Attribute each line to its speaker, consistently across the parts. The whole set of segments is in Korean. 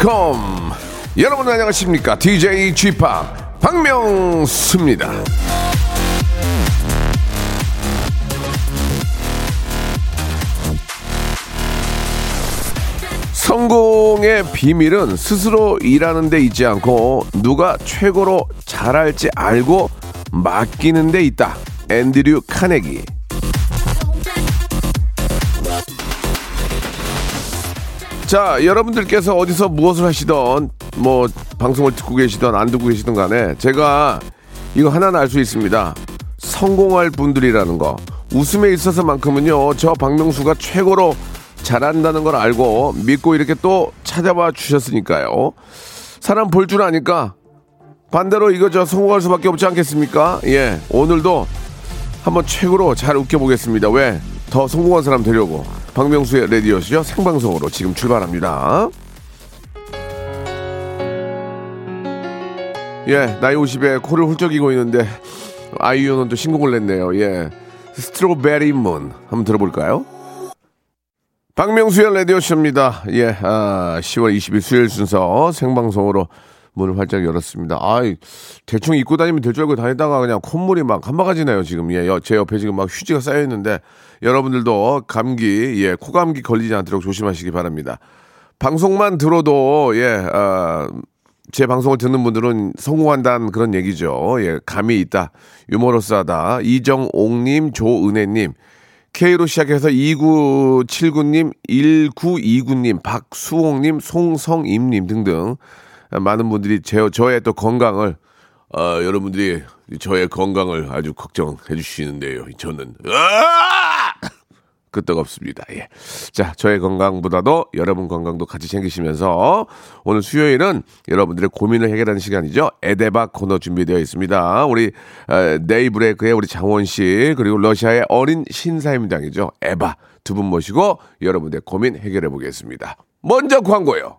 Speaker 1: welcome. 여러분 안녕하십니까? DJ Chip 박명수입니다. 성공의 비밀은 스스로 일하는 데 있지 않고 누가 최고로 잘할지 알고 맡기는 데 있다. 앤드류 카네기. 자, 여러분들께서 어디서 무엇을 하시던 뭐 방송을 듣고 계시던 안 듣고 계시던 간에 제가 이거 하나는 알 수 있습니다. 성공할 분들이라는 거. 웃음에 있어서만큼은요. 저 박명수가 최고로 잘한다는 걸 알고 믿고 이렇게 또 찾아봐 주셨으니까요. 사람 볼 줄 아니까 반대로 이거 저 성공할 수밖에 없지 않겠습니까? 예. 오늘도 한번 최고로 잘 웃겨보겠습니다. 왜? 더 성공한 사람 되려고. 박명수의 레디오쇼 생방송으로 지금 출발합니다. 예, 나이 50에 코를 훌쩍이고 있는데 아이유는 또 신곡을 냈네요. 예. 스트로베리 문 한번 들어볼까요? 박명수의 라디오쇼입니다. 예, 아, 10월 20일 수요일 순서 생방송으로 문을 활짝 열었습니다. 아 대충 입고 다니면 될 줄 알고 다니다가 그냥 콧물이 막 한바가지 나요, 지금. 예, 제 옆에 지금 막 휴지가 쌓여 있는데 여러분들도 감기, 예, 코감기 걸리지 않도록 조심하시기 바랍니다. 방송만 들어도, 예, 아, 제 방송을 듣는 분들은 성공한다는 그런 얘기죠. 예, 감이 있다. 유머러스하다. 이정옥님, 조은혜님, K로 시작해서 2979님, 1929님, 박수홍님, 송성임님 등등 많은 분들이 제, 저의 또 건강을 어, 여러분들이 저의 건강을 아주 걱정해 주시는데요. 저는 아! 끄떡없습니다. 예. 자, 저의 건강보다도 여러분 건강도 같이 챙기시면서 오늘 수요일은 여러분들의 고민을 해결하는 시간이죠. 에데바 코너 준비되어 있습니다. 우리 어, 네이브레이크의 우리 장원 씨 그리고 러시아의 어린 신사임당이죠. 에바 두 분 모시고 여러분들의 고민 해결해 보겠습니다. 먼저 광고요.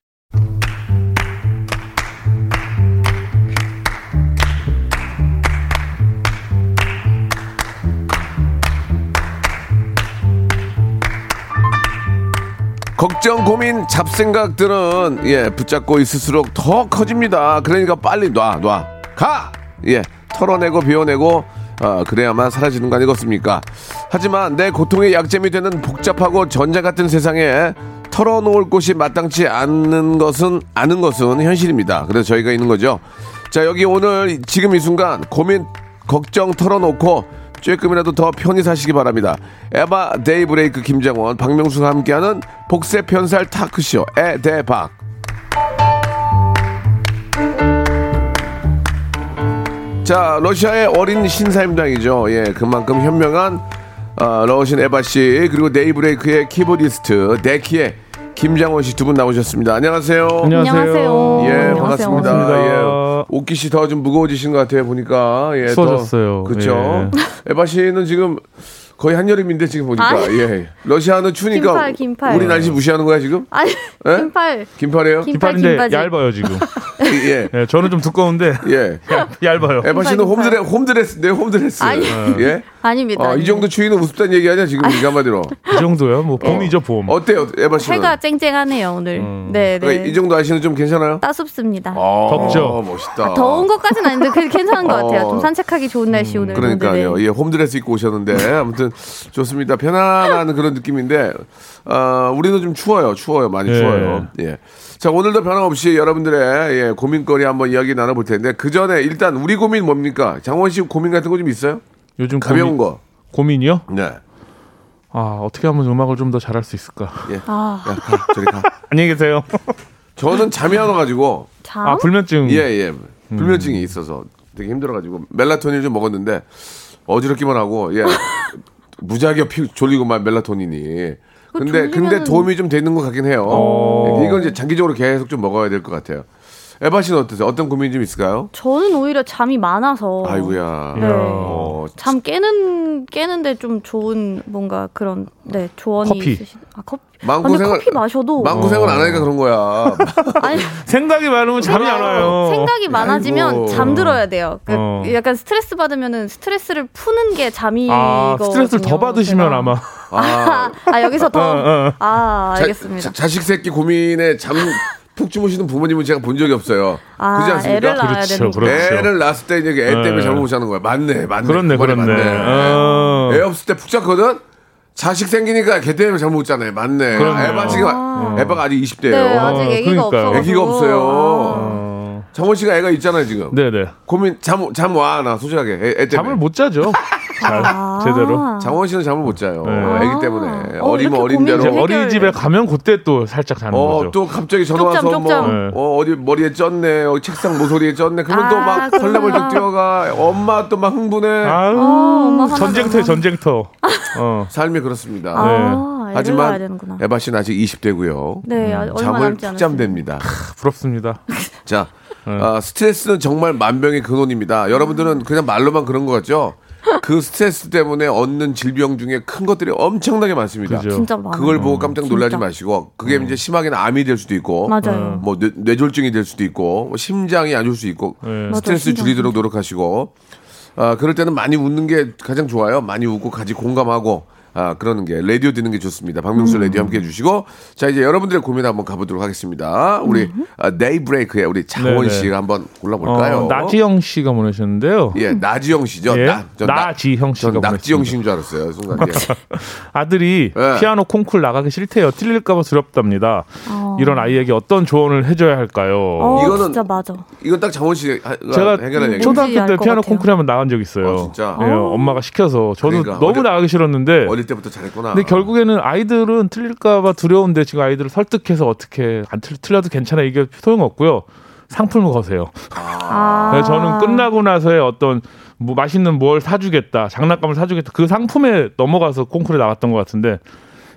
Speaker 1: 걱정, 고민, 잡생각들은 예 붙잡고 있을수록 더 커집니다. 그러니까 빨리 놔, 놔, 가. 예 털어내고 비워내고 어, 그래야만 사라지는 거 아니겠습니까? 하지만 내 고통의 약점이 되는 복잡하고 전자 같은 세상에 털어놓을 곳이 마땅치 않는 것은 아는 것은 현실입니다. 그래서 저희가 있는 거죠. 자 여기 오늘 지금 이 순간 고민 걱정 털어놓고 조금이라도 더 편히 사시기 바랍니다. 에바 데이브레이크 김장원 박명수가 함께하는 복세 편살 토크쇼 에대박 자, 러시아의 어린 신사임당이죠. 예, 그만큼 현명한 어, 러신 에바 씨 그리고 데이브레이크의 키보디스트 네키의 김장원 씨 두 분 나오셨습니다. 안녕하세요.
Speaker 2: 안녕하세요.
Speaker 1: 예,
Speaker 2: 안녕하세요.
Speaker 1: 반갑습니다.
Speaker 3: 반갑습니다.
Speaker 1: 예, 옷깃이 더좀 무거워지신 것 같아요. 보니까 예,
Speaker 3: 추워졌어요.
Speaker 1: 그렇죠. 에바 씨는 지금 거의 한여름인데 지금 보니까
Speaker 2: 아니.
Speaker 1: 예, 러시아는 추우니까
Speaker 2: 긴팔, 긴팔.
Speaker 1: 우리 날씨 무시하는 거야 지금?
Speaker 2: 아니
Speaker 1: 예?
Speaker 2: 긴팔
Speaker 1: 긴팔이에요?
Speaker 2: 긴-
Speaker 3: 긴팔인데
Speaker 2: 긴바지.
Speaker 3: 얇아요 지금.
Speaker 1: 예,
Speaker 3: 예, 저는 좀 두꺼운데
Speaker 1: 예.
Speaker 3: 얇아요.
Speaker 1: 에바 씨는
Speaker 2: 긴팔.
Speaker 1: 홈드레 홈드레스 네 홈드레스.
Speaker 2: 아니.
Speaker 1: 예.
Speaker 2: 아닙니다.
Speaker 1: 어, 이. 정도 추위는 우습다는 얘기 아니야 지금 이게 한마디로.
Speaker 3: 이 정도요? 뭐 봄이죠 봄.
Speaker 1: 어때요, 에바 씨는?
Speaker 2: 해가 쨍쨍하네요 오늘.
Speaker 3: 음.
Speaker 2: 네,
Speaker 1: 그러니까
Speaker 2: 네.
Speaker 1: 이 정도 아시는 좀 괜찮아요?
Speaker 2: 따숩습니다.
Speaker 1: 어,
Speaker 3: 덥죠?
Speaker 1: 멋있다.
Speaker 2: 더운 것까지는 아닌데 그래도 괜찮은 것 같아요.
Speaker 1: 어.
Speaker 2: 좀 산책하기 좋은 날씨 오늘.
Speaker 1: 그러니까요.
Speaker 2: 네.
Speaker 1: 예, 홈드레스 입고 오셨는데 아무튼 좋습니다. 편안한 그런 느낌인데 어, 우리도 좀 추워요. 추워요. 많이
Speaker 3: 예.
Speaker 1: 추워요. 예. 자, 오늘도 변함없이 여러분들의 예, 고민거리 한번 이야기 나눠볼 텐데 그 전에 일단 우리 고민 뭡니까? 장원 씨 고민 같은 거 좀 있어요?
Speaker 3: 요즘
Speaker 1: 가벼운
Speaker 3: 고민,
Speaker 1: 거.
Speaker 3: 고민이요?
Speaker 1: 네.
Speaker 3: 아 어떻게 하면 음악을 좀 더 잘할 수 있을까?
Speaker 1: 예.
Speaker 2: 아,
Speaker 1: 야, 가. 저리 가.
Speaker 3: 안녕히 계세요.
Speaker 1: 저는 잠이 안 와가지고
Speaker 2: 자.
Speaker 3: 아 불면증.
Speaker 1: 예, 예. 불면증이 있어서 되게 힘들어가지고 멜라토닌 좀 먹었는데 어지럽기만 하고 예 무지하게 피, 졸리고만 멜라토닌이. 근데
Speaker 2: 졸리면은-
Speaker 1: 근데 도움이 좀 되는 것 같긴 해요. 이건 이제 장기적으로 계속 좀 먹어야 될 것 같아요. 에바 씨는 어떠세요? 어떤 고민 좀 있을까요?
Speaker 2: 저는 오히려 잠이 많아서
Speaker 1: 아이고야.
Speaker 2: 네.
Speaker 1: 어,
Speaker 2: 잠 깨는 깨는데 좀 좋은 뭔가 그런 네 조언이
Speaker 3: 커피.
Speaker 2: 있으신 아 커피 아, 근데
Speaker 1: 마음고생을
Speaker 2: 커피 마셔도
Speaker 1: 마음고생을 안 하니까 그런 거야.
Speaker 2: 아니
Speaker 3: 생각이 많으면 잠이 안 와요.
Speaker 2: 생각이 많아지면
Speaker 1: 아이고.
Speaker 2: 잠들어야 돼요. 그
Speaker 3: 어.
Speaker 2: 약간 스트레스 받으면은 스트레스를 푸는 게 잠이거든요.
Speaker 3: 아, 스트레스를 더 받으시면
Speaker 2: 제가.
Speaker 3: 아마.
Speaker 1: 아,
Speaker 2: 아 여기서 더.
Speaker 3: 어, 어.
Speaker 2: 아
Speaker 1: 자,
Speaker 2: 알겠습니다.
Speaker 1: 자, 식 새끼 고민에 잠 푹 주무시는 부모님은 제가 본 적이 없어요.
Speaker 2: 아,
Speaker 1: 그렇지 않습니까?
Speaker 2: 애를 낳아야
Speaker 3: 그렇죠,
Speaker 2: 되는
Speaker 3: 그렇죠.
Speaker 1: 애를 낳았을 때 이제 애 때문에
Speaker 3: 네.
Speaker 1: 잠을 못 자는 거야. 맞네, 맞네.
Speaker 3: 그렇네,
Speaker 1: 그
Speaker 3: 그렇네.
Speaker 1: 맞네.
Speaker 3: 어.
Speaker 1: 애 없을 때 푹 잤거든? 자식 생기니까 걔 때문에 잠을 못 자네. 맞네.
Speaker 3: 그렇네요.
Speaker 1: 에바 지금, 에바가 아직 20대예요
Speaker 2: 네 아직
Speaker 3: 어,
Speaker 2: 애기가
Speaker 3: 그러니까요.
Speaker 2: 없어.
Speaker 1: 애기가 없어요.
Speaker 3: 어.
Speaker 1: 정원 씨가 애가 있잖아요, 지금.
Speaker 3: 네네.
Speaker 1: 고민, 잠, 잠 와, 나 솔직하게. 애, 애 때문에.
Speaker 3: 잠을 못 자죠. 잘, 제대로.
Speaker 1: 장원 씨는 잠을 못 자요.
Speaker 3: 네.
Speaker 1: 애기 때문에.
Speaker 2: 어,
Speaker 1: 어리면 어린 대로.
Speaker 3: 어린이집에 가면 그때 또 살짝 자는
Speaker 1: 어,
Speaker 3: 거죠.
Speaker 1: 또 갑자기 전화 와서 뭐,
Speaker 2: 쪽잠.
Speaker 1: 어, 어디 머리에 쪘네, 어, 책상 모서리에 쪘네. 그러면
Speaker 2: 아,
Speaker 1: 또막
Speaker 2: 그렇구나.
Speaker 1: 설레벌떡 뛰어가. 엄마 또 막 흥분해.
Speaker 3: 아유,
Speaker 2: 어, 화나잖아.
Speaker 3: 전쟁터에 전쟁터. 어.
Speaker 1: 삶이 그렇습니다.
Speaker 2: 아,
Speaker 3: 네.
Speaker 1: 하지만. 에바 씨는 아직 20대고요.
Speaker 2: 네, 아, 얼마
Speaker 1: 잠을 푹
Speaker 2: 않았어요.
Speaker 1: 자면 됩니다.
Speaker 3: 부럽습니다.
Speaker 1: 자,
Speaker 3: 네.
Speaker 1: 아, 스트레스는 정말 만병의 근원입니다. 여러분들은 그냥 말로만 그런 거 같죠? 그 스트레스 때문에 얻는 질병 중에 큰 것들이 엄청나게 많습니다.
Speaker 3: 그죠.
Speaker 2: 진짜 많아.
Speaker 1: 그걸 보고 깜짝 놀라지
Speaker 2: 진짜.
Speaker 1: 마시고 그게 이제 심하게는 암이 될 수도 있고
Speaker 2: 맞아요.
Speaker 1: 뭐 뇌, 뇌졸중이 될 수도 있고 뭐 심장이 안 좋을 수 있고
Speaker 3: 네.
Speaker 1: 스트레스
Speaker 2: 맞아요, 심장
Speaker 1: 줄이도록 노력하시고 아 그럴 때는 많이 웃는 게 가장 좋아요. 많이 웃고 같이 공감하고 아 그러는 게 라디오 듣는 게 좋습니다. 박명수
Speaker 2: 음.
Speaker 1: 라디오 함께 해주시고 자 이제 여러분들의 고민 한번 가보도록 하겠습니다. 우리
Speaker 2: 음.
Speaker 1: 아, 데이브레이크의 우리 장원. 씨가 한번 골라볼까요?
Speaker 3: 어, 나지영 씨가 보내셨는데요.
Speaker 1: 예 나지영 씨죠.
Speaker 3: 예,
Speaker 1: 나, 전 나-
Speaker 3: 나지형 씨가
Speaker 1: 전 낙지영. 씨인 줄 알았어요 순간. 예.
Speaker 3: 아들이
Speaker 1: 네.
Speaker 3: 피아노 콩쿨 나가기 싫대요. 틀릴까봐 두렵답니다.
Speaker 2: 어.
Speaker 3: 이런 아이에게 어떤 조언을 해줘야 할까요?
Speaker 2: 어,
Speaker 1: 이거는
Speaker 2: 진짜 맞아.
Speaker 1: 이건 딱 장원 씨가
Speaker 3: 제가
Speaker 1: 해결한 얘기.
Speaker 3: 초등학교
Speaker 2: 알때것
Speaker 3: 피아노. 콩쿨에 한번 나간 적 있어요.
Speaker 1: 어, 진짜?
Speaker 3: 예, 엄마가 시켜서 저는
Speaker 1: 그러니까
Speaker 3: 너무
Speaker 1: 어릴-
Speaker 3: 나가기 싫었는데
Speaker 1: 어릴 때부터 잘했구나.
Speaker 3: 근데 결국에는 아이들은 틀릴까봐 두려운데 지금 아이들을 설득해서 어떻게 안 틀, 틀려도 괜찮아 이게 소용없고요. 상품을 거세요.
Speaker 2: 아.
Speaker 3: 저는 끝나고 나서의 어떤 뭐 맛있는 뭘 사주겠다, 장난감을 사주겠다 그 상품에 넘어가서 콩쿠르에 나갔던 것 같은데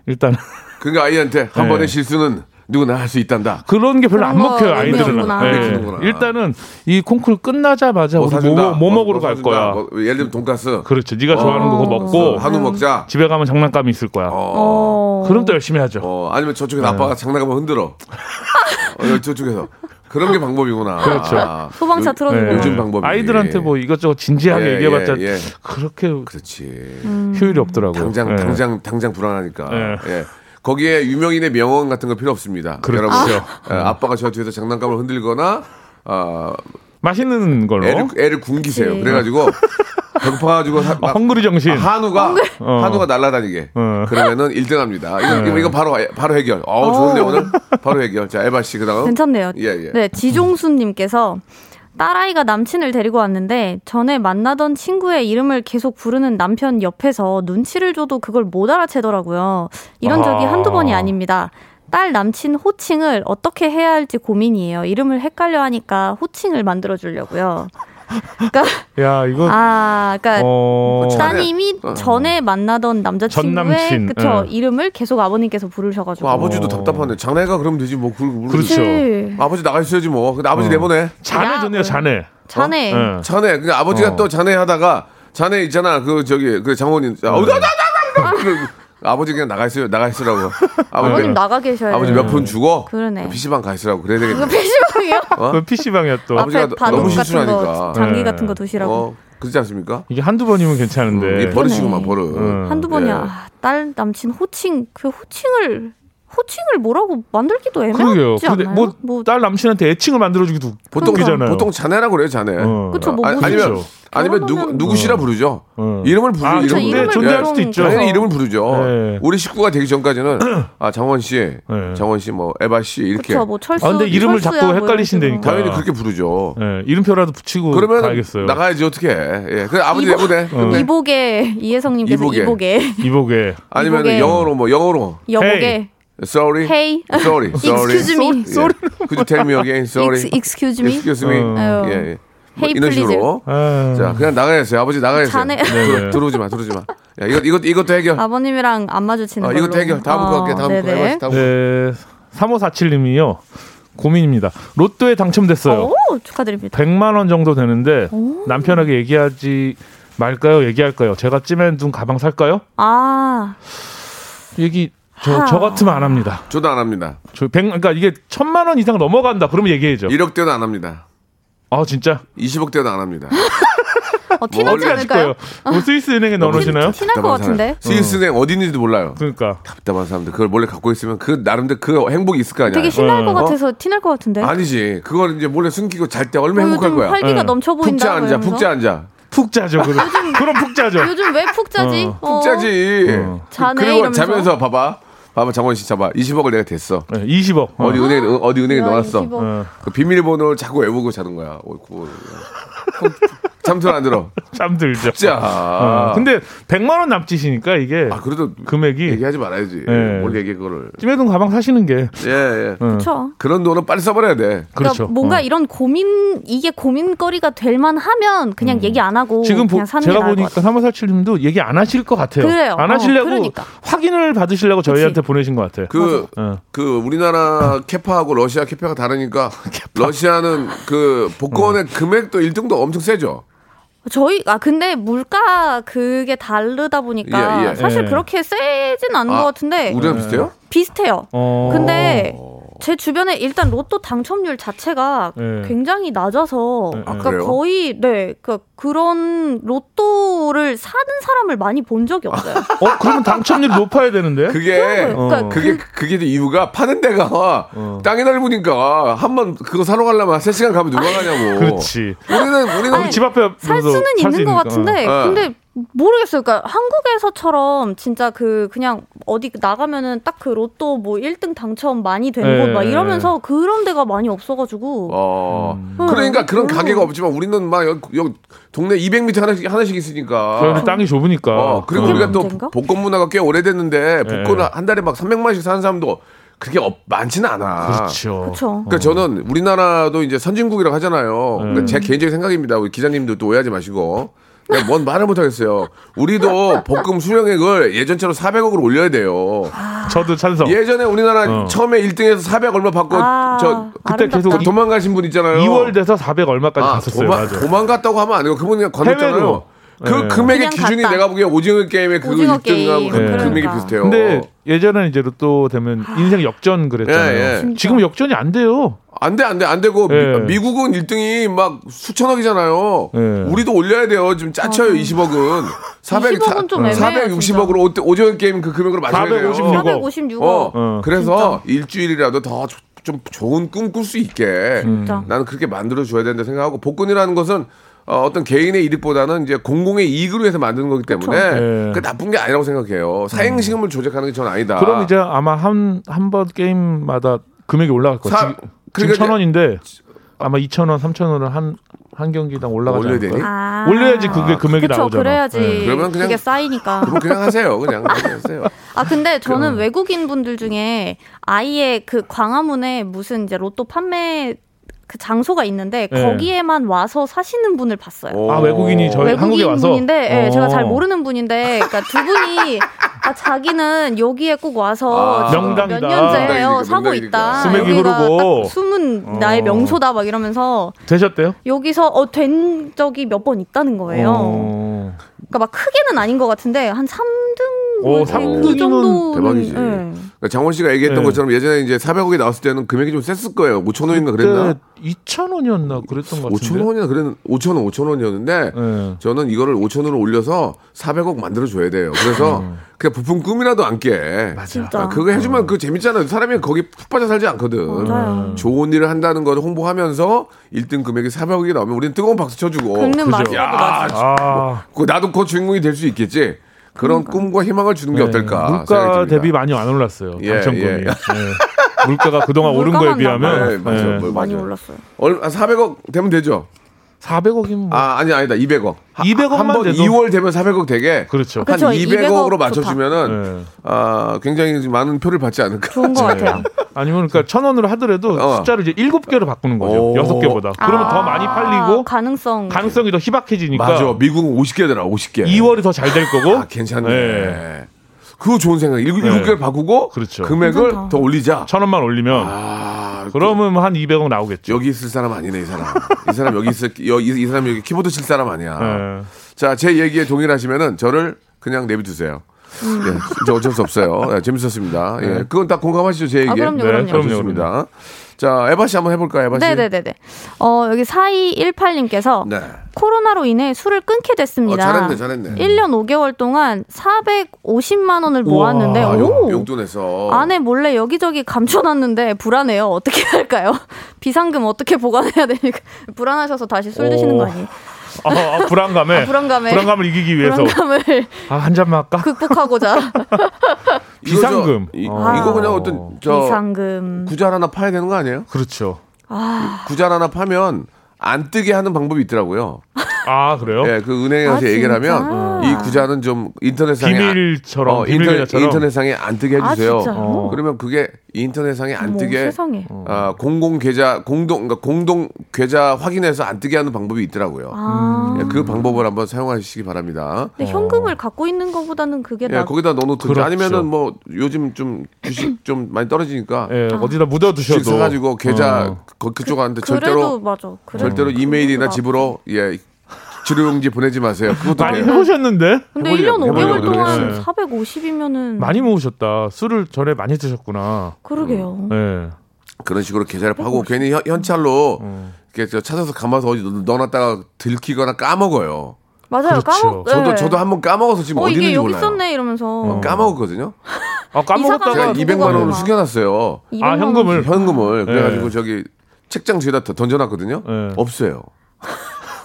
Speaker 3: 일단
Speaker 1: 그러니까 아이한테 한
Speaker 3: 네.
Speaker 1: 번의 실수는 누구나 할 수 있단다.
Speaker 3: 그런 게 별로 안
Speaker 2: 그런 거
Speaker 3: 먹혀요 아이들은. 예.
Speaker 1: 의미없구나.
Speaker 3: 일단은 이 콩쿠르 끝나자마자
Speaker 1: 뭐
Speaker 3: 우리
Speaker 1: 사준다.
Speaker 3: 뭐, 뭐 먹으러 갈
Speaker 1: 사준다.
Speaker 3: 거야.
Speaker 1: 뭐 예를 들면 돈가스.
Speaker 3: 그렇죠. 네가 좋아하는 거 그거 먹고
Speaker 1: 한우 먹자.
Speaker 3: 집에 가면 장난감이 있을 거야.
Speaker 2: 어.
Speaker 3: 그럼 또 열심히 하죠.
Speaker 1: 어, 아니면 저쪽에서
Speaker 3: 네.
Speaker 1: 아빠가 장난감을 흔들어. 어, 저쪽에서. 그런 게 방법이구나.
Speaker 3: 그렇죠.
Speaker 1: 아,
Speaker 2: 소방차
Speaker 1: 요-
Speaker 2: 틀어주고.
Speaker 3: 예.
Speaker 1: 요즘 방법이.
Speaker 3: 아이들한테 뭐 이것저것 진지하게
Speaker 1: 예,
Speaker 3: 얘기해봤자
Speaker 1: 예, 예.
Speaker 3: 그렇게
Speaker 1: 그렇지.
Speaker 2: 음.
Speaker 3: 효율이 없더라고요.
Speaker 1: 당장
Speaker 3: 예.
Speaker 1: 당장 당장 불안하니까.
Speaker 3: 예.
Speaker 1: 예. 거기에 유명인의 명언 같은 거 필요 없습니다.
Speaker 3: 그렇죠.
Speaker 1: 여러분, 예, 아빠가 저 뒤에서 장난감을 흔들거나 아,
Speaker 3: 맛있는 걸로.
Speaker 1: 애를 애를 굶기세요.
Speaker 2: 그치.
Speaker 1: 그래가지고 배고파가지고 사-
Speaker 3: 아,
Speaker 1: 막
Speaker 3: 헝그리 정신.
Speaker 1: 한우가
Speaker 3: 어.
Speaker 1: 한우가 날아다니게
Speaker 3: 어.
Speaker 1: 그러면은 1등합니다. 이거,
Speaker 3: 네.
Speaker 1: 이거, 바로 바로 해결. 어 좋은데 오늘 바로 해결. 자 에바 씨 그다음
Speaker 2: 괜찮네요.
Speaker 1: 예, 예.
Speaker 2: 네, 지종수님께서 딸아이가 남친을 데리고 왔는데 전에 만나던 친구의 이름을 계속 부르는 남편 옆에서 눈치를 줘도 그걸 못 알아채더라고요. 이런 적이
Speaker 3: 아.
Speaker 2: 한두 번이 아닙니다. 딸 남친 호칭을 어떻게 해야 할지 고민이에요. 이름을 헷갈려 하니까 호칭을 만들어 주려고요. 그러니까
Speaker 3: 야 이거
Speaker 2: 아, 그러니까
Speaker 3: 어.
Speaker 2: 따님이
Speaker 1: 어.
Speaker 2: 전에 만나던 남자친구의 그쵸
Speaker 3: 예.
Speaker 2: 이름을 계속 아버님께서 부르셔가지고
Speaker 1: 그 아버지도 답답하네. 장래가 그러면 되지 뭐 그, 그,
Speaker 3: 그렇죠.
Speaker 2: 네.
Speaker 1: 아버지 나가 있어야지 뭐. 근데 아버지
Speaker 3: 어.
Speaker 1: 내보내.
Speaker 3: 자네
Speaker 2: 야,
Speaker 3: 좋네요
Speaker 2: 뭐.
Speaker 3: 자네.
Speaker 2: 자네
Speaker 3: 예.
Speaker 1: 자네. 그러니까 아버지가
Speaker 3: 어.
Speaker 1: 또 자네 하다가 자네 있잖아. 그 저기 그 장모님. 아, 어, 나, 나, 나, 나, 나. 그 아버지 그냥 나가 있어요. 나가 있으라고.
Speaker 2: 아버님 나가 계셔야
Speaker 1: 아버지. 몇 푼 주고
Speaker 2: 그러네.
Speaker 1: PC방 가 있으라고 그래야 되겠네.
Speaker 2: PC방이요?
Speaker 1: 어?
Speaker 3: 그 PC방이야 또.
Speaker 1: 아버지가
Speaker 2: 앞에
Speaker 1: 너-
Speaker 2: 바둑 같은
Speaker 1: 실수하니까.
Speaker 2: 거 장기
Speaker 3: 네.
Speaker 2: 같은 거 두시라고
Speaker 1: 어, 그렇지 않습니까?
Speaker 3: 이게 한두 번이면 괜찮은데.
Speaker 1: 이 버릇이구만 버릇.
Speaker 3: 음.
Speaker 2: 한두
Speaker 1: 예.
Speaker 2: 번이야 아, 딸 남친 호칭 그 호칭을 호칭을 뭐라고 만들기도. 애매하지
Speaker 3: 근데
Speaker 2: 않나요?
Speaker 3: 뭐딸 남친한테 애칭을 만들어주기도
Speaker 1: 보통
Speaker 3: 웃기잖아요.
Speaker 1: 보통 자네라고 그래요, 자네.
Speaker 3: 어.
Speaker 2: 그쵸, 뭐
Speaker 1: 아, 아니면
Speaker 3: 그렇죠.
Speaker 1: 아니면 누구 누구시라 부르죠.
Speaker 3: 어.
Speaker 1: 이름을 부르
Speaker 3: 아,
Speaker 1: 이름을
Speaker 3: 존재,
Speaker 2: 이름을
Speaker 3: 존재할 수도 있죠.
Speaker 1: 당연히 이름을 부르죠.
Speaker 3: 네.
Speaker 1: 우리 식구가 되기 전까지는 아 장원 씨,
Speaker 3: 네.
Speaker 1: 장원 씨, 뭐 에바 씨 이렇게
Speaker 2: 그쵸 뭐 철수
Speaker 3: 아, 근데 이름을
Speaker 2: 철수야
Speaker 3: 자꾸
Speaker 2: 뭐
Speaker 3: 헷갈리신다니까.
Speaker 2: 식으로.
Speaker 1: 당연히 그렇게 부르죠.
Speaker 3: 예, 이름표라도 붙이고
Speaker 1: 그러면
Speaker 3: 가야겠어요.
Speaker 1: 나가야지 어떻게 해? 예, 그 아버지 내보내. 근데
Speaker 2: 이복의 이혜성님께서
Speaker 1: 이복의.
Speaker 2: 이복의
Speaker 1: 아니면 영어로 뭐 영어로
Speaker 2: 여복의
Speaker 1: Sorry.
Speaker 2: Hey.
Speaker 1: Sorry. Sorry.
Speaker 2: Excuse me.
Speaker 1: Sorry. Could you tell me again? Sorry.
Speaker 2: Ex- excuse me.
Speaker 1: Excuse me.
Speaker 3: 어.
Speaker 1: 예, 예. 뭐
Speaker 2: Hey,
Speaker 1: 이런
Speaker 2: please.
Speaker 1: 식으로.
Speaker 3: 아유.
Speaker 1: 자, 그냥 나가야겠어요. 아버지 나가야겠어요.
Speaker 2: 자네.
Speaker 3: 네.
Speaker 1: 들어오지 마, 들어오지 마. 야, 이거, 이거, 이것도 해결.
Speaker 2: 아버님이랑 안 마주치는
Speaker 1: 어,
Speaker 2: 걸로.
Speaker 1: 이것도 해결. 다음 거 할게. 다음 거
Speaker 2: 네네.
Speaker 1: 해봐. 다음 거.
Speaker 3: 네, 3547님이요. 고민입니다. 로또에 당첨됐어요.
Speaker 2: 오, 축하드립니다.
Speaker 3: 100만 원 정도 되는데 남편에게 얘기하지 말까요? 얘기할까요? 제가 찜해둔 가방 살까요?
Speaker 2: 아,
Speaker 3: 얘기 저,
Speaker 2: 하.
Speaker 3: 저 같으면 안 합니다.
Speaker 1: 저도 안 합니다.
Speaker 3: 저 100, 그러니까 이게 천만 원 이상 넘어간다. 그러면 얘기해죠.
Speaker 1: 1억 대도 안 합니다.
Speaker 3: 아 진짜?
Speaker 1: 20억 대도 안 합니다.
Speaker 2: 어, 티나지
Speaker 3: 하실
Speaker 2: 않을까요?
Speaker 3: 뭐 스위스 은행에 넣어놓으시나요?
Speaker 2: 티날 것 같은데.
Speaker 1: 스위스행 어디 있는지도 몰라요.
Speaker 3: 그러니까
Speaker 1: 답답한 사람들 그걸 몰래 갖고 있으면 그 나름대로 그 행복이 있을 거 아니야.
Speaker 2: 되게 신날 것
Speaker 1: 어?
Speaker 2: 같아서 티날 것 같은데.
Speaker 1: 아니지. 그걸 이제 몰래 숨기고 잘 때 얼마나
Speaker 2: 어,
Speaker 1: 행복할
Speaker 2: 요즘
Speaker 1: 거야.
Speaker 2: 활기가
Speaker 3: 예.
Speaker 2: 넘쳐 보인다.
Speaker 1: 푹자 앉아. 푹자 앉아.
Speaker 3: 푹 자죠. 그럼 그럼 푹 자죠.
Speaker 2: 요즘 왜 푹 자지?
Speaker 3: 어.
Speaker 2: 어.
Speaker 1: 푹 자지.
Speaker 3: 어.
Speaker 2: 자네
Speaker 1: 그리고
Speaker 2: 이러면서.
Speaker 1: 자면서 봐봐. 봐봐 장원 씨 잡아. 20억을 내가 됐어.
Speaker 3: 네, 20억. 어.
Speaker 1: 어디 은행 에 어디 은행에
Speaker 2: 야,
Speaker 1: 넣어놨어.
Speaker 2: 20억.
Speaker 3: 어,
Speaker 1: 그 비밀번호를 자꾸 외우고 자는 거야. 어, 그거. 잠들 안 들어.
Speaker 3: 잠들죠.
Speaker 1: 자.
Speaker 3: 어, 근데 100만 원 남짓이니까 이게
Speaker 1: 아 그래도
Speaker 3: 금액이
Speaker 1: 얘기하지 말아야지.
Speaker 3: 예.
Speaker 1: 뭘 얘기해 그거를.
Speaker 3: 찜해둔 가방 사시는 게
Speaker 1: 예 예.
Speaker 3: 어,
Speaker 2: 그렇죠.
Speaker 1: 그런 돈은 빨리 써버려야 돼.
Speaker 2: 그러니까
Speaker 3: 그렇죠.
Speaker 2: 뭔가
Speaker 3: 어.
Speaker 2: 이런 고민 이게 고민거리가 될 만하면 그냥 얘기 안 하고
Speaker 3: 지금 보,
Speaker 2: 그냥 사는
Speaker 3: 제가 보니까
Speaker 2: 같아요.
Speaker 3: 3547님도 얘기 안 하실 것 같아요.
Speaker 2: 그래요.
Speaker 3: 안
Speaker 2: 어,
Speaker 3: 하시려고
Speaker 2: 그러니까.
Speaker 3: 확인을 받으시려고 저희한테 보내신 것 같아요.
Speaker 1: 그
Speaker 3: 어.
Speaker 1: 그 우리나라 캐파하고 러시아 캐파가 다르니까 러시아는 그 복권의 금액도 1등도 엄청 세죠.
Speaker 2: 저희 아 근데 물가 그게 다르다 보니까
Speaker 1: 예, 예.
Speaker 2: 사실
Speaker 3: 예.
Speaker 2: 그렇게 세진 않은
Speaker 1: 아,
Speaker 2: 것 같은데
Speaker 1: 우리랑 비슷해요?
Speaker 2: 비슷해요.
Speaker 3: 어.
Speaker 2: 근데 제 주변에 일단 로또 당첨률 자체가
Speaker 3: 네.
Speaker 2: 굉장히 낮아서
Speaker 3: 네, 네.
Speaker 2: 그러니까
Speaker 1: 그래요?
Speaker 2: 거의 네 그러니까 그런 로또를 사는 사람을 많이 본 적이 없어요.
Speaker 3: 어, 그러면 당첨률이 높아야 되는데?
Speaker 1: 그게
Speaker 2: 그러니까
Speaker 3: 어.
Speaker 1: 그게 그게 이유가 파는 데가 땅이 넓으니까 한 번 그거 사러 가려면 3 시간 가면 누가 가냐고.
Speaker 3: 그렇지.
Speaker 1: 우리는 우리는
Speaker 3: 아니, 집 앞에 살서
Speaker 2: 수는 있는 것. 같은데
Speaker 1: 어.
Speaker 2: 근데 모르겠어요. 그러니까 한국에서처럼 진짜 그 그냥 어디 나가면은 딱 그 로또 뭐 1등 당첨 많이 된
Speaker 3: 네.
Speaker 2: 곳막 이러면서 그런 데가 많이 없어가지고
Speaker 1: 어
Speaker 3: 음.
Speaker 1: 그러니까 그런
Speaker 2: 음.
Speaker 1: 가게가 없지만 우리는 막 여기, 여기 동네 200m 하나씩 하나씩 있으니까.
Speaker 3: 저희는 땅이 좁으니까.
Speaker 1: 어 그리고
Speaker 3: 어.
Speaker 1: 우리가 또
Speaker 2: 문제인가?
Speaker 1: 복권 문화가 꽤 오래됐는데 복권
Speaker 3: 네.
Speaker 1: 한 달에 막 300만씩 사는 사람도 그게 없, 많지는 않아.
Speaker 3: 그렇죠.
Speaker 2: 그렇죠.
Speaker 1: 그러니까 저는 우리나라도 이제 선진국이라고 하잖아요. 그러니까
Speaker 3: 음.
Speaker 1: 제 개인적인 생각입니다. 우리 기자님도 또 오해하지 마시고. 뭔 말을 못 하겠어요. 우리도 복금 수령액을 예전처럼 400억으로 올려야 돼요.
Speaker 3: 저도 찬성.
Speaker 1: 예전에 우리나라
Speaker 3: 어.
Speaker 1: 처음에 1등에서 400 얼마 받고
Speaker 2: 아,
Speaker 1: 저
Speaker 3: 그때
Speaker 2: 아름답다.
Speaker 3: 계속
Speaker 1: 그 도망가신 분 있잖아요.
Speaker 3: 2월 돼서 400 얼마까지
Speaker 1: 아,
Speaker 3: 갔었어요.
Speaker 1: 도망,
Speaker 3: 맞아.
Speaker 1: 도망갔다고 하면 안 돼요. 그분이 그냥 건넜잖아요.
Speaker 3: 해외로.
Speaker 1: 그
Speaker 3: 네.
Speaker 1: 금액의 기준이
Speaker 2: 갔다.
Speaker 1: 내가 보기엔 오징어 게임의 그
Speaker 2: 오징어
Speaker 1: 1등하고
Speaker 2: 게임.
Speaker 1: 그
Speaker 3: 네.
Speaker 1: 금액이
Speaker 2: 그러니까.
Speaker 1: 비슷해요.
Speaker 3: 근데 예전에 이제 로또 되면 인생 역전 그랬잖아요.
Speaker 1: 예, 예.
Speaker 3: 지금 역전이 안 돼요.
Speaker 1: 안 돼, 안 돼, 안 되고,
Speaker 3: 예.
Speaker 1: 미, 국은 1등이 막 수천억이잖아요.
Speaker 3: 예.
Speaker 1: 우리도 올려야 돼요. 지금 짜쳐요, 20억은. 400,
Speaker 2: 20억 은 좀 애매해요,
Speaker 1: 460억으로 오징어 게임 그 금액으로 맞춰야 돼요.
Speaker 3: 456억.
Speaker 2: 456억.
Speaker 1: 어,
Speaker 3: 어.
Speaker 1: 그래서 일주일이라도 더 좀 좋은 꿈 꿀 수 있게
Speaker 2: 진짜.
Speaker 1: 나는 그렇게 만들어 줘야 된다 생각하고 복권이라는 것은 어, 떤 개인의 이득보다는 이제 공공의 이익을 위해서 만드는 거기 때문에
Speaker 3: 네.
Speaker 1: 그 나쁜 게 아니라고 생각해요. 사행시금을 조작하는 게 전 아니다.
Speaker 3: 그럼 이제 아마 한 한 번 게임마다 금액이 올라갈 거예요.
Speaker 1: 그러니까
Speaker 3: 지금 천 원인데 아마 2천 원, 3천 원을 한 한 경기당 올라가지
Speaker 1: 올려야? 되니?
Speaker 2: 아.
Speaker 3: 올려야지 그게 금액이
Speaker 2: 그쵸,
Speaker 3: 나오잖아.
Speaker 2: 그래야지
Speaker 3: 네.
Speaker 1: 그러면 그냥-
Speaker 2: 그게 쌓이니까.
Speaker 1: 그럼 그냥 하세요. 그냥 하세요.
Speaker 2: 아 근데 저는 외국인 분들 중에 아예 그 광화문에 무슨 이제 로또 판매 그 장소가 있는데
Speaker 3: 네.
Speaker 2: 거기에만 와서 사시는 분을 봤어요.
Speaker 3: 아 외국인이 저희 한국에
Speaker 2: 외국인
Speaker 3: 와서
Speaker 2: 분인데 예,
Speaker 3: 어.
Speaker 2: 제가 잘 모르는 분인데 그러니까 두 분이 아, 자기는 여기에 꼭 와서
Speaker 1: 아,
Speaker 3: 명당이다.
Speaker 2: 몇 년째예요
Speaker 1: 명당이니까,
Speaker 2: 사고
Speaker 1: 명당이니까.
Speaker 2: 있다.
Speaker 3: 수맥이
Speaker 2: 여기가
Speaker 3: 흐르고.
Speaker 2: 딱 숨은 나의
Speaker 3: 어.
Speaker 2: 명소다 막 이러면서
Speaker 3: 되셨대요?
Speaker 2: 여기서 어, 된 적이 몇 번 있다는 거예요.
Speaker 3: 어.
Speaker 2: 그러니까 막 크게는 아닌 것 같은데 한 3등
Speaker 3: 오,
Speaker 2: 그
Speaker 3: 3등이면
Speaker 2: 정도는
Speaker 1: 대박이지.
Speaker 2: 예.
Speaker 1: 그러니까 장원 씨가 얘기했던
Speaker 3: 네.
Speaker 1: 것처럼 예전에 이제 400억이 나왔을 때는 금액이 좀 셌을 거예요. 5천 원인가 그랬나?
Speaker 3: 그때 2천 원이었나 그랬던 것 같은데.
Speaker 1: 5천 원이나 그랬는 5천 원, 5천 원이었는데
Speaker 3: 네.
Speaker 1: 저는 이거를 5천 원으로 올려서 400억 만들어 줘야 돼요. 그래서
Speaker 3: 음.
Speaker 1: 그냥 부푼 꿈이라도 안게.
Speaker 2: 진짜.
Speaker 1: 아, 그거 해주면 그 재밌잖아요. 사람이 거기 푹 빠져 살지 않거든.
Speaker 2: 맞아요.
Speaker 1: 좋은 일을 한다는 걸 홍보하면서 1등 금액이 400억이 나오면 우리는 뜨거운 박수 쳐주고.
Speaker 2: 긁는
Speaker 1: 야.
Speaker 3: 아.
Speaker 1: 그 나도 그 주인공이 될 수 있겠지. 그런 꿈과 희망을 주는 게
Speaker 3: 네.
Speaker 1: 어떨까.
Speaker 3: 물가. 대비 많이 안 올랐어요.
Speaker 1: 예,
Speaker 3: 당첨금이.
Speaker 1: 예.
Speaker 3: 네. 물가가 그동안 오른 거에 비하면
Speaker 1: 네, 맞아요.
Speaker 3: 네.
Speaker 1: 뭐,
Speaker 2: 많이. 올랐어요.
Speaker 1: 얼, 아, 400억 되면 되죠.
Speaker 3: 400억이면 뭐.
Speaker 1: 아, 아니, 아니다. 200억.
Speaker 3: 200억 만
Speaker 1: 한번
Speaker 3: 돼도-
Speaker 1: 2월 되면 400억 되게.
Speaker 3: 그렇죠.
Speaker 1: 한
Speaker 2: 그쵸,
Speaker 1: 200억으로
Speaker 2: 200억
Speaker 1: 맞춰 주면은,
Speaker 3: 네.
Speaker 1: 아, 굉장히 많은 표를 받지 않을까.
Speaker 2: 좋은 것 같아요.
Speaker 3: 아니면 그러니까 천 원으로 하더라도
Speaker 1: 어.
Speaker 3: 숫자를 이제 일곱 개로 바꾸는 거죠.
Speaker 1: 오.
Speaker 3: 여섯 개보다. 그러면 더
Speaker 2: 아,
Speaker 3: 많이 팔리고
Speaker 2: 가능성.
Speaker 3: 가능성이 더 희박해지니까
Speaker 1: 맞아. 미국은 50개더라, 50개.
Speaker 3: 2월이 더 잘 될 거고.
Speaker 1: 아, 괜찮네.
Speaker 3: 네.
Speaker 1: 그거 좋은 생각. 일곱
Speaker 3: 네.
Speaker 1: 일곱 개를 바꾸고
Speaker 3: 그렇죠.
Speaker 1: 금액을
Speaker 2: 괜찮다.
Speaker 1: 더 올리자.
Speaker 3: 천 원만 올리면
Speaker 1: 아,
Speaker 3: 그러면 한 200억 나오겠죠.
Speaker 1: 여기 있을 사람 아니네, 이 사람. 이 사람 여기 있을, 여기, 이 사람 여기 키보드 칠 사람 아니야.
Speaker 3: 네.
Speaker 1: 자, 제 얘기에 동일하시면은 저를 그냥 내비두세요. 예, 진짜 어쩔 수 없어요. 예, 재밌었습니다. 예, 그건 다 공감하시죠, 제 얘기에?
Speaker 2: 아, 그럼요,
Speaker 3: 네,
Speaker 2: 그럼요.
Speaker 3: 그럼요.
Speaker 1: 좋습니다. 자, 에바 씨 한번 해볼까요, 에바 씨?
Speaker 2: 네네네네. 어, 여기 4218님께서
Speaker 1: 네.
Speaker 2: 코로나로 인해 술을 끊게 됐습니다.
Speaker 1: 어, 잘했네, 잘했네.
Speaker 2: 1년 5개월 동안 450만 원을 모았는데
Speaker 1: 아,
Speaker 2: 오!
Speaker 1: 용, 용돈에서.
Speaker 2: 안에 몰래 여기저기 감춰놨는데 불안해요. 어떻게 할까요? 비상금 어떻게 보관해야 되니까 불안하셔서 다시 술 드시는 거 아니에요?
Speaker 3: 아, 아, 불안감에,
Speaker 2: 아, 불안감에.
Speaker 3: 불안감을 이기기 위해서
Speaker 2: 불안감을
Speaker 3: 아, 한 잔만 할까?
Speaker 2: 극복하고자
Speaker 1: 이거 저-
Speaker 3: 비상금.
Speaker 1: 이,
Speaker 3: 아.
Speaker 1: 이거 그냥 어떤, 저,
Speaker 2: 비상금.
Speaker 1: 구잘 하나 파야 되는 거 아니에요?
Speaker 3: 그렇죠.
Speaker 1: 구잘 하나 파면 안 뜨게 하는 방법이 있더라고요.
Speaker 3: 아 그래요?
Speaker 1: 예, 그 은행에 가서
Speaker 2: 아,
Speaker 1: 얘기를
Speaker 2: 진짜?
Speaker 1: 하면 이 구자는 좀 인터넷상에
Speaker 3: 비밀처럼,
Speaker 1: 어, 인터넷,
Speaker 3: 비밀계좌처럼?
Speaker 1: 인터넷상에 안 뜨게
Speaker 2: 아,
Speaker 1: 해주세요.
Speaker 2: 진짜요?
Speaker 3: 어.
Speaker 1: 그러면 그게 인터넷상에 안 뜨게. 아, 공공 계좌 공동 그러니까 공동 계좌 확인해서 안 뜨게 하는 방법이 있더라고요.
Speaker 2: 아.
Speaker 1: 예, 그 방법을 한번 사용하시기 바랍니다.
Speaker 2: 근데 현금을 갖고 있는 것보다는 그게
Speaker 1: 예,
Speaker 2: 나.
Speaker 1: 거기다 넣어놓든지
Speaker 3: 그렇죠.
Speaker 1: 아니면은 뭐 요즘 좀 주식 좀 많이 떨어지니까
Speaker 3: 예,
Speaker 2: 아.
Speaker 3: 어디다 묻어두셔도.
Speaker 1: 주식 사가지고 계좌
Speaker 3: 어.
Speaker 1: 그, 그쪽한테
Speaker 2: 그래도
Speaker 1: 절대로
Speaker 2: 맞아. 그래도
Speaker 1: 절대로 이메일이나. 집으로 예 치료용지 보내지 마세요. 그것도
Speaker 3: 많이
Speaker 1: 돼요.
Speaker 3: 해보셨는데?
Speaker 2: 근데
Speaker 1: 해보려고,
Speaker 2: 1년 5개월
Speaker 1: 해보려고
Speaker 2: 동안
Speaker 3: 노력했어요.
Speaker 2: 450이면은
Speaker 3: 많이 모으셨다. 술을 전에 많이 드셨구나.
Speaker 2: 그러게요.
Speaker 3: 예.
Speaker 1: 그런 식으로 계좌를 파고 괜히 현, 현찰로
Speaker 3: 어.
Speaker 1: 이렇게 저 찾아서 감아서 어디 넣- 넣어놨다가 들키거나 까먹어요.
Speaker 2: 맞아요.
Speaker 3: 그렇죠.
Speaker 2: 까먹.
Speaker 1: 저도
Speaker 2: 네.
Speaker 1: 저도 한번 까먹어서 지금
Speaker 2: 어
Speaker 1: 어 디
Speaker 2: 이게
Speaker 1: 있는지
Speaker 2: 여기
Speaker 1: 몰라요.
Speaker 2: 있었네 이러면서
Speaker 1: 까먹었거든요.
Speaker 3: 아
Speaker 1: 제가
Speaker 3: 까먹었다가
Speaker 2: 이사가서
Speaker 1: 200만
Speaker 2: 가면
Speaker 1: 원을
Speaker 2: 막.
Speaker 1: 숨겨놨어요.
Speaker 2: 200만
Speaker 3: 아,
Speaker 2: 원.
Speaker 3: 현금을
Speaker 1: 현금을 그래가지고
Speaker 3: 네.
Speaker 1: 저기 책장 뒤에다 던- 던져놨거든요.
Speaker 3: 네.
Speaker 1: 없어요.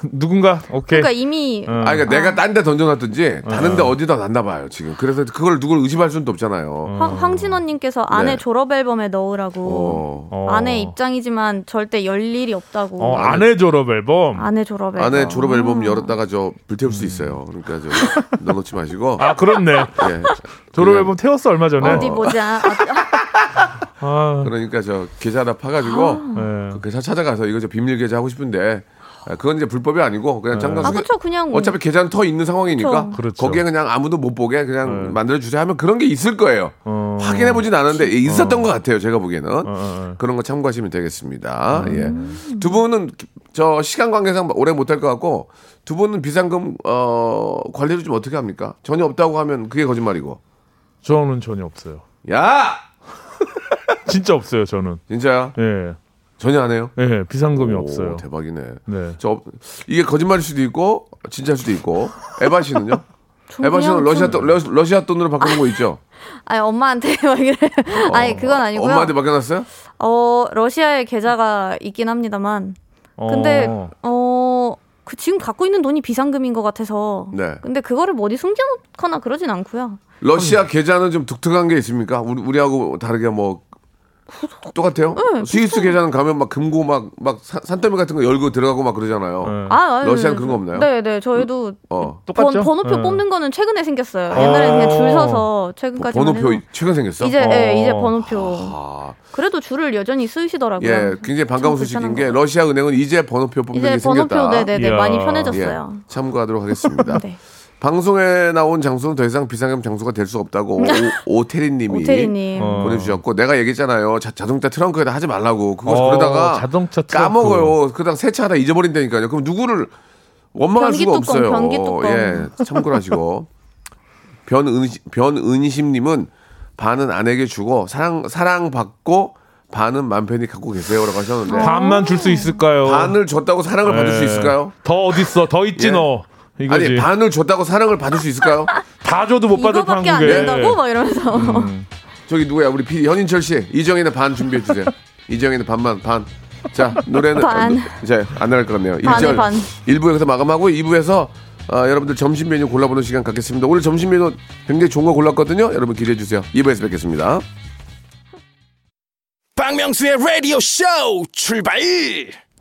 Speaker 3: 누군가 오케이.
Speaker 2: 그러니까 이미
Speaker 3: 어.
Speaker 1: 아, 그러니까 내가 딴 데 던져놨든지 다른 데 어디다 놨나 봐요 지금. 그래서 그걸 누굴 의심할 수는 없잖아요.
Speaker 2: 황, 황진원님께서 아내
Speaker 1: 네.
Speaker 2: 졸업 앨범에 넣으라고
Speaker 1: 어.
Speaker 3: 어.
Speaker 2: 아내 입장이지만 절대 열 일이 없다고
Speaker 3: 어, 아내 졸업 앨범.
Speaker 2: 아내 졸업 앨범
Speaker 1: 안에 졸업 앨범 열었다가 저 불태울 수 있어요. 그러니까 저 넣어놓지 마시고.
Speaker 3: 아 그렇네.
Speaker 1: 예.
Speaker 3: 졸업 앨범 태웠어 얼마 전에.
Speaker 2: 어디 보자 아,
Speaker 3: 아,
Speaker 1: 그러니까 저 계좌 하나 파가지고
Speaker 3: 네.
Speaker 1: 그 계좌 찾아가서 이거 저 비밀 계좌 하고 싶은데 아, 그건 이제 불법이 아니고 그냥 잠깐
Speaker 2: 아
Speaker 1: 수개-
Speaker 2: 그쵸 그냥
Speaker 1: 어차피 계좌는 터 있는 상황이니까.
Speaker 3: 그렇죠.
Speaker 1: 거기에 그냥 아무도 못 보게 그냥
Speaker 3: 네.
Speaker 1: 만들어 주세요 하면 그런 게 있을 거예요.
Speaker 3: 어.
Speaker 1: 확인해 보진 않았는데 있었던 것 같아요. 제가 보기에는
Speaker 3: 어, 어.
Speaker 1: 그런 거 참고하시면 되겠습니다. 예. 두 분은 저 시간 관계상 오래 못 할 것 같고 두 분은 비상금 어 관리를 좀 어떻게 합니까? 전혀 없다고 하면 그게 거짓말이고.
Speaker 3: 저는 전혀 없어요.
Speaker 1: 야
Speaker 3: 진짜 없어요 저는.
Speaker 1: 진짜야?
Speaker 3: 예.
Speaker 1: 전혀 안 해요?
Speaker 3: 예, 비상금이
Speaker 1: 오,
Speaker 3: 없어요.
Speaker 1: 대박이네.
Speaker 3: 네.
Speaker 1: 저 없- 이게 거짓말일 수도 있고 진짜일 수도 있고. 에바 씨는요?
Speaker 2: 저
Speaker 1: 에바 씨는 러시아
Speaker 2: 좀-
Speaker 1: 돈 러시- 러시아 돈으로 바꾸는 거 있죠?
Speaker 2: 아니 엄마한테 막 이래 아니 그건 아니고요
Speaker 1: 엄마한테 맡겨놨어요?
Speaker 2: 어 러시아에 계좌가 있긴 합니다만 근데
Speaker 3: 어.
Speaker 2: 어 그 지금 갖고 있는 돈이 비상금인 것 같아서
Speaker 1: 네.
Speaker 2: 근데 그거를 뭐 어디 숨겨놓거나 그러진 않고요
Speaker 1: 러시아 계좌는 좀 독특한 게 있습니까? 우리 우리하고 다르게 뭐 똑같아요?
Speaker 2: 네,
Speaker 1: 스위스 계좌는 가면 막 금고 막 막 산더미 같은 거 열고 들어가고 막 그러잖아요.
Speaker 3: 네.
Speaker 2: 아, 아니,
Speaker 1: 러시아는 그런 거 없나요?
Speaker 2: 네 네 저희도
Speaker 1: 어.
Speaker 3: 똑같죠?
Speaker 2: 번, 번호표
Speaker 3: 네.
Speaker 2: 뽑는 거는 최근에 생겼어요. 옛날에 그냥 줄 서서 최근까지
Speaker 1: 번호표 최근 생겼어?
Speaker 2: 이제
Speaker 3: 어.
Speaker 2: 예, 이제 번호표
Speaker 1: 아,
Speaker 2: 그래도 줄을 여전히 쓰시더라고요.
Speaker 1: 예, 굉장히 반가운
Speaker 2: 좀
Speaker 1: 소식인 게
Speaker 2: 거.
Speaker 1: 러시아 은행은 이제 번호표 뽑는
Speaker 2: 이제
Speaker 1: 게 생겼다.
Speaker 2: 번호표 네 네네
Speaker 3: 이야.
Speaker 2: 많이
Speaker 1: 예,
Speaker 2: 편해졌어요.
Speaker 1: 참고하도록 하겠습니다.
Speaker 2: 네.
Speaker 1: 방송에 나온 장소는 더 이상 비상금 장소가 될 수 없다고 오, 테리님이
Speaker 2: 오태리님
Speaker 3: 어.
Speaker 1: 보내주셨고 내가 얘기했잖아요. 자, 자동차 트렁크에다 하지 말라고. 그거
Speaker 3: 어,
Speaker 1: 그러다가
Speaker 3: 자동차 트렁크.
Speaker 1: 까먹어요. 그러다가 세차하다 잊어버린다니까요. 그럼 누구를 원망할 수가
Speaker 2: 뚜껑,
Speaker 1: 없어요.
Speaker 2: 변기 뚜껑.
Speaker 1: 예, 참고를 하시고 변은 변은심님은 반은 아내에게 주고 사랑 사랑 받고 반은 맘 편히 갖고 계세요라고 하셨는데
Speaker 3: 반만 줄 수 있을까요?
Speaker 1: 반을 줬다고 사랑을 받을 수
Speaker 3: 예.
Speaker 1: 있을까요?
Speaker 3: 더 어딨어? 더 있지
Speaker 1: 예.
Speaker 3: 너. 이거지.
Speaker 1: 아니 반을 줬다고 사랑을 받을 수 있을까요?
Speaker 3: 다 줘도 못 받을
Speaker 2: 이거밖에 안
Speaker 3: 한국에.
Speaker 2: 된다고 막 이러면서
Speaker 1: 음. 저기 누구야 우리 PD 현인철 씨 이정희는 반 준비해 주세요. 이정희는 반만 반. 자 노래는
Speaker 2: 반.
Speaker 1: 이제 안 나갈 것 같네요.
Speaker 2: 반에
Speaker 1: 1절
Speaker 2: 반.
Speaker 1: 1부 여기서 마감하고 2부에서 아, 여러분들 점심 메뉴 골라보는 시간 갖겠습니다. 오늘 점심 메뉴 굉장히 좋은 거 골랐거든요. 여러분 기대해 주세요. 2부에서 뵙겠습니다.
Speaker 4: 박명수의 라디오 쇼 출발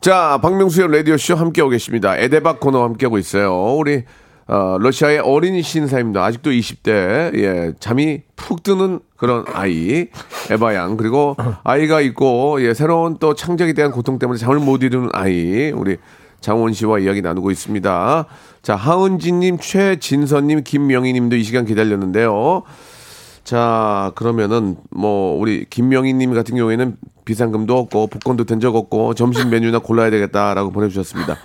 Speaker 1: 자, 박명수의 라디오쇼 함께하고 계십니다. 에데박 코너 함께하고 있어요. 우리, 어, 러시아의 어린이 신사입니다. 아직도 20대, 예, 잠이 푹 드는 그런 아이, 에바 양. 그리고 아이가 있고, 예, 새로운 또 창작에 대한 고통 때문에 잠을 못 이루는 아이, 우리 장원 씨와 이야기 나누고 있습니다. 자, 하은지님, 최진선님, 김명희님도 이 시간 기다렸는데요. 자, 그러면은 뭐 우리 김명희 님 같은 경우에는 비상금도 없고 복권도 된 적 없고 점심 메뉴나 골라야 되겠다라고 보내 주셨습니다.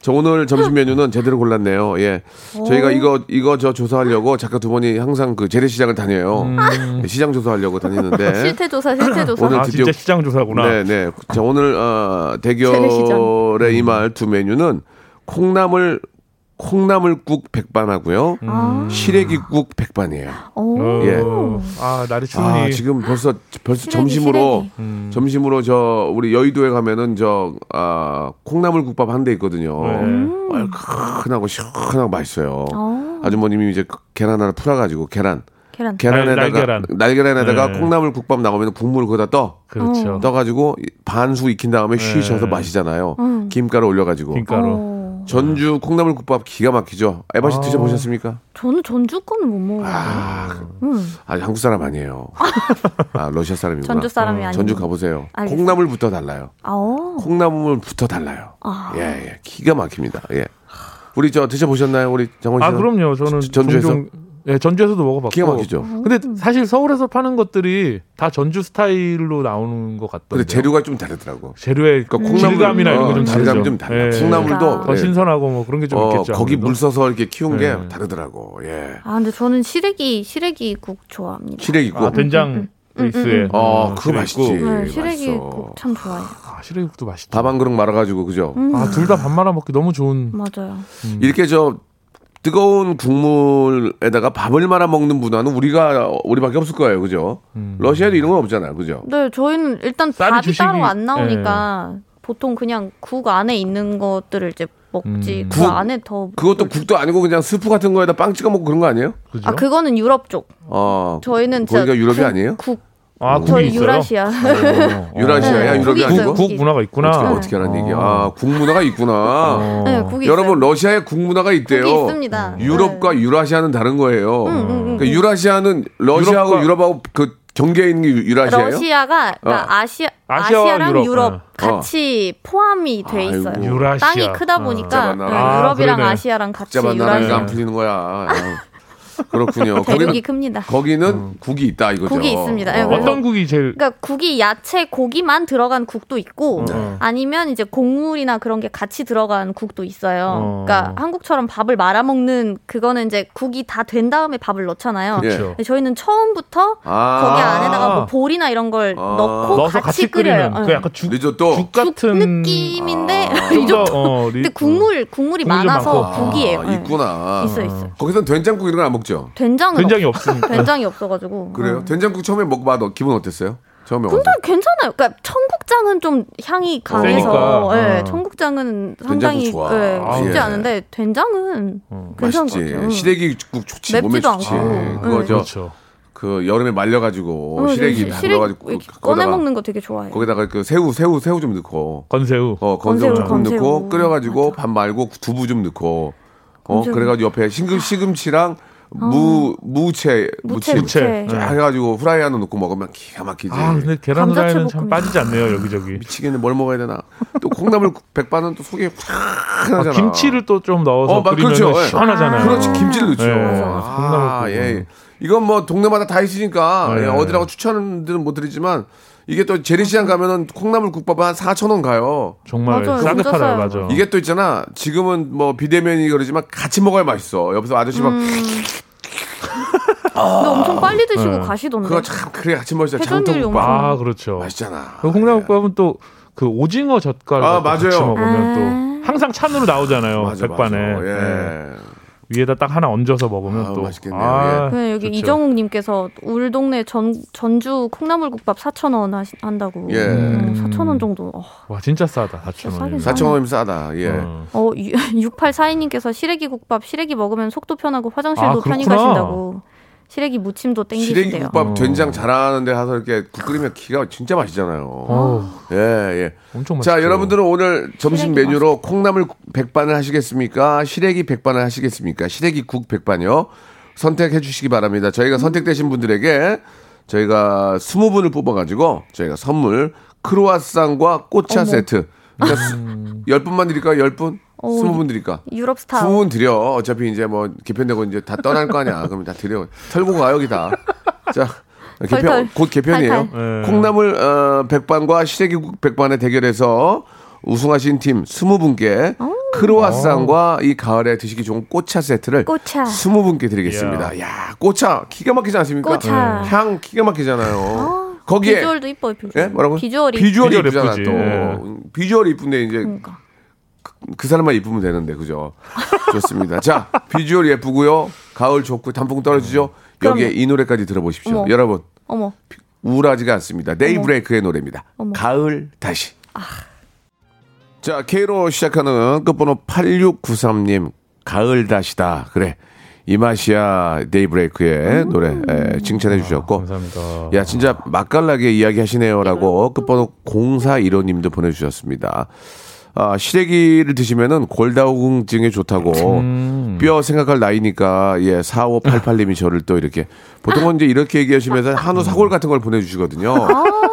Speaker 1: 저 오늘 점심 메뉴는 제대로 골랐네요. 예. 저희가 이거 이거 저 조사하려고 작가 두 분이 항상 그 재래 시장을 다녀요. 예, 시장 조사하려고 다니는데
Speaker 2: 실태 조사, 실태 조사.
Speaker 1: 오늘
Speaker 3: 아
Speaker 1: 드디어-
Speaker 3: 진짜 시장 조사구나.
Speaker 1: 네, 네. 자, 오늘 어,
Speaker 2: 재래시장.
Speaker 1: 대결에 임할 두 메뉴는 콩나물 콩나물국 백반하고요.
Speaker 2: 아.
Speaker 1: 시래기국 백반이에요.
Speaker 2: 오.
Speaker 1: 예.
Speaker 3: 아 날이 추우니
Speaker 1: 아, 지금 벌써 벌써
Speaker 2: 시래기,
Speaker 1: 점심으로
Speaker 2: 시래기.
Speaker 3: 음.
Speaker 1: 점심으로 저 우리 여의도에 가면은 저 아, 콩나물국밥 한 대 있거든요.
Speaker 3: 네.
Speaker 1: 얼큰하고 시원하고 맛있어요.
Speaker 2: 어.
Speaker 1: 아주머님이 이제 계란 하나 풀어가지고 계란
Speaker 2: 계란.
Speaker 1: 계란에다가
Speaker 3: 날계란.
Speaker 1: 날계란 에다가
Speaker 3: 네.
Speaker 1: 콩나물 국밥 나오면 국물을 거기다 떠
Speaker 3: 그렇죠.
Speaker 1: 떠가지고 반수 익힌 다음에
Speaker 3: 네.
Speaker 1: 쉬셔서 마시잖아요.
Speaker 2: 음.
Speaker 1: 김가루 올려가지고
Speaker 3: 김가루.
Speaker 2: 어.
Speaker 1: 전주 콩나물국밥 기가 막히죠. 에바 씨
Speaker 3: 아.
Speaker 1: 드셔보셨습니까?
Speaker 2: 저는 전주 거는 못 먹어요.
Speaker 1: 아,
Speaker 2: 음.
Speaker 1: 아 한국 사람 아니에요. 아 러시아 사람이구나.
Speaker 2: 전주 사람이
Speaker 3: 어,
Speaker 2: 아니고.
Speaker 1: 전주 가보세요.
Speaker 2: 알겠어요.
Speaker 1: 콩나물부터 달라요.
Speaker 2: 아, 어.
Speaker 1: 콩나물부터 달라요.
Speaker 2: 아.
Speaker 1: 예, 예, 기가 막힙니다. 예. 우리 저 드셔보셨나요, 우리 장원 씨?
Speaker 3: 아 그럼요. 저는
Speaker 1: 저- 전주에서?
Speaker 3: 종종 예, 전주에서도 먹어봤고.
Speaker 1: 기가 막히죠.
Speaker 3: 근데 사실 서울에서 파는 것들이 다 전주 스타일로 나오는 것 같던데.
Speaker 1: 근데 재료가 좀 다르더라고.
Speaker 3: 재료의
Speaker 1: 그러니까 콩나물
Speaker 3: 질감이나 이런
Speaker 1: 어,
Speaker 3: 게좀 다르죠.
Speaker 1: 질감이 좀 달라.
Speaker 3: 예.
Speaker 1: 콩나물도
Speaker 2: 그러니까.
Speaker 3: 더
Speaker 1: 예.
Speaker 3: 신선하고 뭐 그런 게좀
Speaker 1: 어,
Speaker 3: 있겠죠.
Speaker 1: 거기
Speaker 3: 아무래도.
Speaker 1: 물 써서 이렇게 키운 게
Speaker 3: 네.
Speaker 1: 다르더라고. 예.
Speaker 2: 아, 근데 저는 시래기, 시래기국 좋아합니다.
Speaker 1: 시래기국.
Speaker 3: 아, 된장 베이스에.
Speaker 1: 어,
Speaker 3: 음,
Speaker 1: 그거 맛있지.
Speaker 3: 시래기국.
Speaker 2: 네. 시래기국 참 좋아해요.
Speaker 3: 아, 시래기국도 맛있다.
Speaker 1: 밥 한 그릇 말아가지고 그죠.
Speaker 3: 아, 둘 다 밥 말아 먹기 너무 좋은.
Speaker 2: 맞아요.
Speaker 1: 이렇게 저 뜨거운 국물에다가 밥을 말아 먹는 문화는 우리가 우리밖에 없을 거예요, 그죠? 러시아도 이런 건 없잖아요, 그죠?
Speaker 2: 네, 저희는 일단 밥이
Speaker 3: 주식이-
Speaker 2: 따로 안 나오니까 보통 그냥 국 안에 있는 것들을 이제 먹지.
Speaker 3: 음.
Speaker 2: 그
Speaker 1: 국-
Speaker 2: 안에 더
Speaker 1: 그것도 국도 아니고 그냥 스프 같은 거에다 빵 찍어 먹고 그런 거 아니에요?
Speaker 3: 그죠?
Speaker 2: 아, 그거는 유럽 쪽.
Speaker 1: 어.
Speaker 2: 저희는 진짜
Speaker 1: 거기가 유럽이
Speaker 2: 국-
Speaker 1: 아니에요?
Speaker 2: 국.
Speaker 3: 아, 국이
Speaker 2: 저희
Speaker 3: 있어요?
Speaker 2: 유라시아.
Speaker 3: 어, 어.
Speaker 1: 유라시아야,
Speaker 2: 네,
Speaker 1: 유럽이 아니고?
Speaker 3: 국 문화가 있구나.
Speaker 1: 어떻게,
Speaker 2: 네.
Speaker 1: 어떻게 하는
Speaker 3: 어.
Speaker 1: 얘기야? 아, 국 문화가 있구나.
Speaker 3: 어.
Speaker 2: 네, 국이
Speaker 1: 여러분,
Speaker 2: 있어요.
Speaker 1: 러시아에 국 문화가 있대요.
Speaker 2: 국이 있습니다.
Speaker 1: 유럽과
Speaker 2: 네.
Speaker 1: 유라시아는 다른 거예요. 그러니까 유라시아는 러시아하고
Speaker 3: 유럽과-
Speaker 1: 유럽하고 그 경계에 있는 게 유- 유라시아예요?
Speaker 2: 러시아가 그러니까
Speaker 1: 어.
Speaker 2: 아시아 아시아랑
Speaker 3: 유럽,
Speaker 2: 유럽,
Speaker 1: 어.
Speaker 2: 같이 포함이 돼
Speaker 1: 아이고.
Speaker 2: 있어요.
Speaker 3: 유라시아.
Speaker 2: 땅이 크다 보니까
Speaker 3: 아,
Speaker 2: 유럽이랑
Speaker 3: 그러네.
Speaker 2: 아시아랑 같이 유라시아
Speaker 1: 안 풀리는 거야. 그렇군요.
Speaker 2: 대륙이
Speaker 1: 거기는,
Speaker 2: 큽니다.
Speaker 1: 거기는 국이 있다 이거죠.
Speaker 2: 국이 있습니다. 네,
Speaker 1: 어.
Speaker 2: 그래서-
Speaker 3: 어떤 국이 제일
Speaker 2: 그러니까 국이 야채 고기만 들어간 국도 있고
Speaker 3: 어.
Speaker 2: 아니면 이제 곡물이나 그런 게 같이 들어간 국도 있어요.
Speaker 3: 어.
Speaker 2: 그러니까 한국처럼 밥을 말아 먹는 그거는 이제 국이 다 된 다음에 밥을 넣잖아요.
Speaker 1: 예.
Speaker 3: 그렇죠.
Speaker 2: 근데 저희는 처음부터
Speaker 1: 아.
Speaker 2: 거기 안에다가 뭐 볼이나 이런 걸
Speaker 1: 아.
Speaker 2: 넣고
Speaker 3: 넣어서
Speaker 2: 같이,
Speaker 3: 같이 끓이는
Speaker 2: 끓여요.
Speaker 3: 그
Speaker 2: 예.
Speaker 3: 약간 죽,
Speaker 1: 리조또.
Speaker 3: 죽 같은
Speaker 2: 느낌인데
Speaker 1: 아.
Speaker 2: 이
Speaker 3: 좀더
Speaker 2: 정도.
Speaker 3: 어, 리-
Speaker 2: 근데 국물 국물이
Speaker 3: 국물이 좀
Speaker 2: 많아서
Speaker 3: 많고.
Speaker 2: 국이에요.
Speaker 1: 아,
Speaker 2: 예.
Speaker 1: 있구나.
Speaker 2: 있어 있어.
Speaker 1: 거기선 된장국 이런 거 안 먹죠?
Speaker 2: 된장은
Speaker 3: 된장이
Speaker 2: 없,
Speaker 3: 없으니까.
Speaker 2: 된장이 없어가지고.
Speaker 1: 그래요?
Speaker 2: 어.
Speaker 1: 된장국 처음에 먹어봐. 너 기분 어땠어요? 처음에
Speaker 2: 근데
Speaker 1: 어때?
Speaker 2: 괜찮아요. 그러니까 청국장은 좀 향이 강해서,
Speaker 3: 세니까.
Speaker 2: 예,
Speaker 3: 어.
Speaker 2: 청국장은 상당히
Speaker 1: 좋아.
Speaker 2: 예,
Speaker 1: 아,
Speaker 2: 쉽지
Speaker 1: 예.
Speaker 2: 않은데 된장은 괜찮은 것
Speaker 1: 맛있지.
Speaker 2: 같아요.
Speaker 1: 시래기국 좋지. 몸에
Speaker 2: 맵지도
Speaker 1: 좋지.
Speaker 2: 않고.
Speaker 1: 그거
Speaker 2: 응.
Speaker 1: 저,
Speaker 3: 그렇죠.
Speaker 1: 그 여름에 말려가지고
Speaker 2: 어,
Speaker 1: 시래기
Speaker 2: 네,
Speaker 1: 다
Speaker 2: 시래기 이렇게
Speaker 1: 그-
Speaker 2: 꺼내 먹는 거 되게 좋아해요.
Speaker 1: 거기다가 그 새우 새우 새우 좀 넣고
Speaker 3: 건새우.
Speaker 1: 어 건새우
Speaker 2: 건새우,
Speaker 1: 조금 넣고. 끓여가지고 밥 말고 두부 좀 넣고 어
Speaker 2: 건새우.
Speaker 1: 그래가지고 옆에 시금 시금치랑 무 무채
Speaker 2: 무채
Speaker 1: 무침
Speaker 2: 무채.
Speaker 1: 쫙 해가지고 후라이 하나 넣고 먹으면 기가 막히지.
Speaker 3: 아, 근데 계란 후라이는 참. 빠지지 않네요, 여기저기.
Speaker 1: 미치겠네 뭘 먹어야 되나. 또 콩나물 백반은 또 속이
Speaker 3: 아,
Speaker 1: 푸하잖아.
Speaker 3: 김치를 또 좀 넣어서
Speaker 1: 어, 맞-
Speaker 3: 끓이면
Speaker 1: 그렇죠. 예.
Speaker 3: 시원하잖아요.
Speaker 1: 그렇지 김치를 넣죠.
Speaker 3: 네.
Speaker 1: 아,
Speaker 3: 콩나물
Speaker 1: 예. 이건 뭐 동네마다 다 있으니까
Speaker 3: 네.
Speaker 1: 예, 어디라고 추천들은 못 드리지만 이게 또 재래시장 가면은 콩나물 국밥 한 4천 원 가요.
Speaker 3: 정말. 싸게 팔아요. 맞아.
Speaker 1: 이게 또 있잖아. 지금은 뭐 비대면이 그러지만 같이 먹어야 맛있어. 옆에서 아저씨 막
Speaker 2: 근데 엄청 빨리 드시고
Speaker 3: 네.
Speaker 2: 가시던데.
Speaker 1: 그거 참 그래 같이 먹자. 장통국밥
Speaker 3: 아, 그렇죠.
Speaker 1: 맛있잖아.
Speaker 3: 그 콩나물밥은 또 그 오징어 젓갈
Speaker 1: 아,
Speaker 3: 같이
Speaker 1: 맞아요.
Speaker 3: 먹으면
Speaker 2: 아.
Speaker 3: 또 항상 찬으로 나오잖아요
Speaker 1: 맞아,
Speaker 3: 백반에
Speaker 1: 맞아. 예.
Speaker 3: 네. 위에다 딱 하나 얹어서 먹으면
Speaker 1: 아,
Speaker 3: 또
Speaker 1: 맛있겠네요.
Speaker 3: 아,
Speaker 2: 그 여기
Speaker 3: 좋죠.
Speaker 2: 이정욱 님께서 울 동네 전 전주 콩나물국밥 4천 원 하시, 한다고.
Speaker 1: 예.
Speaker 2: 음, 4천 원 정도. 어,
Speaker 3: 와 진짜 싸다 4천
Speaker 2: 싸긴
Speaker 3: 원이면
Speaker 2: 싸.
Speaker 1: 4천 원이면 싸다. 예.
Speaker 3: 어.
Speaker 2: 어 6842님께서 시래기 국밥 시래기 먹으면 속도 편하고 화장실도
Speaker 3: 아,
Speaker 2: 편히. 가신다고. 시래기 무침도
Speaker 1: 시래기
Speaker 2: 땡기신대요.
Speaker 1: 국밥 된장 잘하는데 가서 이렇게 국 끓이면 기가 진짜 맛있잖아요. 예, 예.
Speaker 3: 엄청 맛있죠.
Speaker 1: 자, 여러분들은 오늘 점심
Speaker 2: 시래기
Speaker 1: 메뉴로 콩나물 백반을 하시겠습니까? 시래기 백반을 하시겠습니까? 시래기 국 백반이요. 선택해 주시기 바랍니다. 저희가 선택되신 분들에게 저희가 20분을 뽑아가지고 저희가 선물 크로아상과 꽃차
Speaker 2: 어머.
Speaker 1: 세트. 그러니까
Speaker 3: 음.
Speaker 1: 10분만 드릴까요? 10분?
Speaker 2: 어,
Speaker 1: 20분 드릴까?
Speaker 2: 유럽 스타일.
Speaker 1: 20분 드려. 어차피 이제 뭐 개편되고 이제 다 떠날 거 아니야. 그럼 다 드려. 털고 가 여기 다. 자. 개편
Speaker 2: 털털.
Speaker 1: 곧 개편이에요.
Speaker 3: 네.
Speaker 1: 콩나물 어, 백반과 시래기국 백반의 대결에서 우승하신 팀 20분께 크로아상과 이 가을에 드시기 좋은 꽃차 세트를
Speaker 2: 꽃차.
Speaker 1: 20분께 드리겠습니다. 야, 꽃차 기가 막히지 않습니까?
Speaker 2: 꽃차.
Speaker 1: 네. 향 기가 막히잖아요. 거기에
Speaker 2: 비주얼도 이뻐요. 비주얼.
Speaker 1: 예? 뭐라고?
Speaker 2: 비주얼이
Speaker 1: 비주얼이
Speaker 3: 예쁘지.
Speaker 1: 또.
Speaker 3: 예.
Speaker 1: 비주얼이 이쁜데 이제
Speaker 2: 그러니까.
Speaker 1: 그 사람만 이쁘면 되는데 그죠? 좋습니다. 자, 비주얼 예쁘고요. 가을 좋고 단풍 떨어지죠. 여기에
Speaker 2: 그럼요.
Speaker 1: 이 노래까지 들어보십시오.
Speaker 2: 어머.
Speaker 1: 여러분
Speaker 2: 어머.
Speaker 1: 우울하지가 않습니다. 네이브레이크의 노래입니다.
Speaker 2: 어머.
Speaker 1: 가을 다시. 자, K로 시작하는 끝번호 8693님, 가을 다시다. 그래. 이 맛이야, 네이브레이크의 노래, 에, 칭찬해 주셨고.
Speaker 3: 감사합니다.
Speaker 1: 야, 진짜 맛깔나게 이야기 하시네요라고 끝번호 0415님도 보내주셨습니다. 아, 시래기를 드시면은 골다공증에 좋다고 뼈 생각할 나이니까 예, 4588님이 저를 또 이렇게 보통은 이제 이렇게 얘기하시면서 한우 사골 같은 걸 보내주시거든요.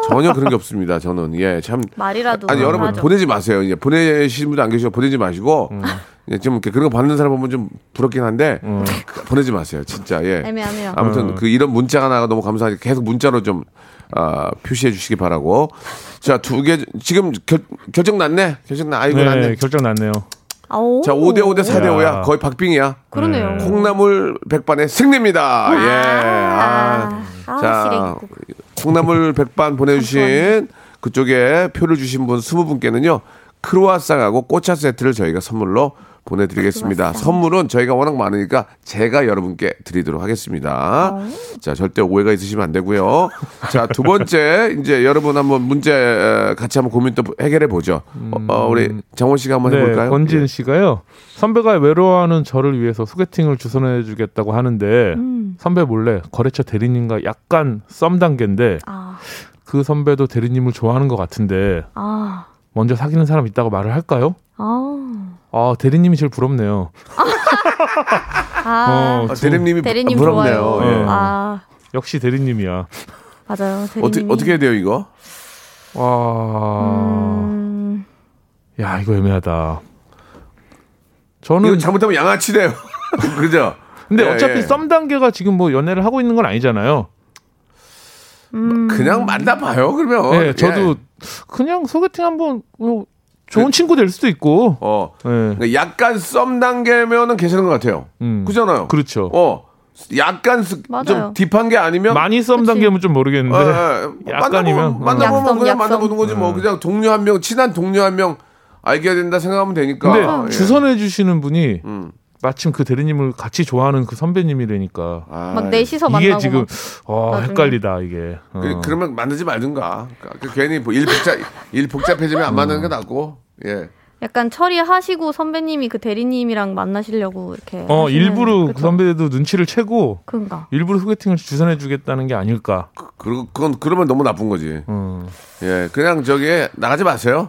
Speaker 1: 전혀 그런 게 없습니다. 저는 예, 참
Speaker 2: 말이라도
Speaker 1: 아니 여러분
Speaker 2: 하죠.
Speaker 1: 보내지 마세요. 이제 보내시는 분도 안 계시고 보내지 마시고 예, 좀 이렇게 그런 거 받는 사람 보면 좀 부럽긴 한데 그- 보내지 마세요. 진짜 예.
Speaker 2: 애매하네요.
Speaker 1: 아무튼 그 이런 문자가 나가 너무 감사하게 계속 문자로 좀 아, 표시해 주시기 바라고. 자, 두 개 지금 결, 결정 났네. 결정 나. 아이고
Speaker 3: 네,
Speaker 1: 났네.
Speaker 3: 결정 났네요.
Speaker 1: 자, 5대 5대 4대 5야.
Speaker 3: 야.
Speaker 1: 거의 박빙이야.
Speaker 2: 그러네요.
Speaker 1: 콩나물 백반의 승리입니다. 예. 아.
Speaker 2: 아,
Speaker 1: 자. 콩나물 백반 보내주신 그쪽에 표를 주신 분 20분께는요. 크로아상하고 꽃차 세트를 저희가 선물로 보내드리겠습니다. 선물은 저희가 워낙 많으니까 제가 여러분께 드리도록 하겠습니다. 자, 절대 오해가 있으시면 안 되고요. 자, 두 번째, 이제 여러분 한번 문제 에, 같이 한번 고민 또 해결해 보죠. 어, 어, 우리 장원 씨가 한번
Speaker 3: 네,
Speaker 1: 해볼까요?
Speaker 3: 권진
Speaker 1: 예.
Speaker 3: 씨가요. 선배가 외로워하는 저를 위해서 소개팅을 주선해 주겠다고 하는데
Speaker 2: 음.
Speaker 3: 선배 몰래 거래처 대리님과 약간 썸 단계인데
Speaker 2: 아,
Speaker 3: 그 선배도 대리님을 좋아하는 것 같은데
Speaker 2: 아,
Speaker 3: 먼저 사귀는 사람 있다고 말을 할까요?
Speaker 2: 아,
Speaker 3: 아 대리님이 제일 부럽네요.
Speaker 2: 아,
Speaker 3: 어,
Speaker 1: 아, 대리님이
Speaker 2: 대리님
Speaker 1: 부럽네요.
Speaker 2: 좋아요.
Speaker 1: 예.
Speaker 2: 아,
Speaker 3: 역시 대리님이야.
Speaker 2: 맞아요. 대리님이.
Speaker 1: 어떻게 어떻게 해야 돼요 이거?
Speaker 3: 와,
Speaker 2: 음,
Speaker 3: 야 이거 애매하다.
Speaker 1: 이거
Speaker 3: 저는
Speaker 1: 잘못하면 양아치래요. 그죠?
Speaker 3: 근데
Speaker 1: 예,
Speaker 3: 어차피
Speaker 1: 예.
Speaker 3: 썸 단계가 지금 뭐 연애를 하고 있는 건 아니잖아요.
Speaker 2: 음.
Speaker 1: 그냥 만나봐요 그러면.
Speaker 3: 네,
Speaker 1: 예.
Speaker 3: 저도 그냥 소개팅 한번 뭐 좋은 친구 될 수도 있고.
Speaker 1: 어
Speaker 3: 네.
Speaker 1: 약간 썸 단계면은 괜찮은 것 같아요.
Speaker 3: 음.
Speaker 1: 그잖아요.
Speaker 3: 그렇죠.
Speaker 1: 어 약간 스-. 좀 딥한 게 아니면
Speaker 3: 많이 썸
Speaker 2: 그치.
Speaker 3: 단계면 좀 모르겠는데.
Speaker 1: 어, 어,
Speaker 3: 약간이면,
Speaker 1: 만나보면,
Speaker 3: 어.
Speaker 1: 만나보면 그냥. 만나보는 거지 뭐 그냥 동료 한 명 친한 동료 한 명 알게 된다 생각하면 되니까.
Speaker 3: 근데
Speaker 1: 예.
Speaker 3: 주선해 주시는 분이
Speaker 1: 음.
Speaker 3: 마침 그 대리님을 같이 좋아하는 그 선배님이라니까.
Speaker 1: 아,
Speaker 2: 막 넷이서 만나고
Speaker 3: 이게 지금
Speaker 2: 막
Speaker 3: 어,
Speaker 2: 나중에.
Speaker 3: 헷갈리다 이게. 어.
Speaker 1: 그, 그러면 만나지 말든가. 그, 괜히 뭐 일 복잡 일 복잡해지면 안 만나는 게 낫고. 예.
Speaker 2: 약간 처리하시고 선배님이 그 대리님이랑 만나시려고 이렇게.
Speaker 3: 어
Speaker 2: 하시는-
Speaker 3: 일부러 그? 선배도 눈치를 채고
Speaker 2: 그런가.
Speaker 3: 일부러 소개팅을 주선해 주겠다는 게 아닐까.
Speaker 1: 그 그건 그러면 너무 나쁜 거지.
Speaker 3: 음.
Speaker 1: 예. 그냥 저기 나가지 마세요.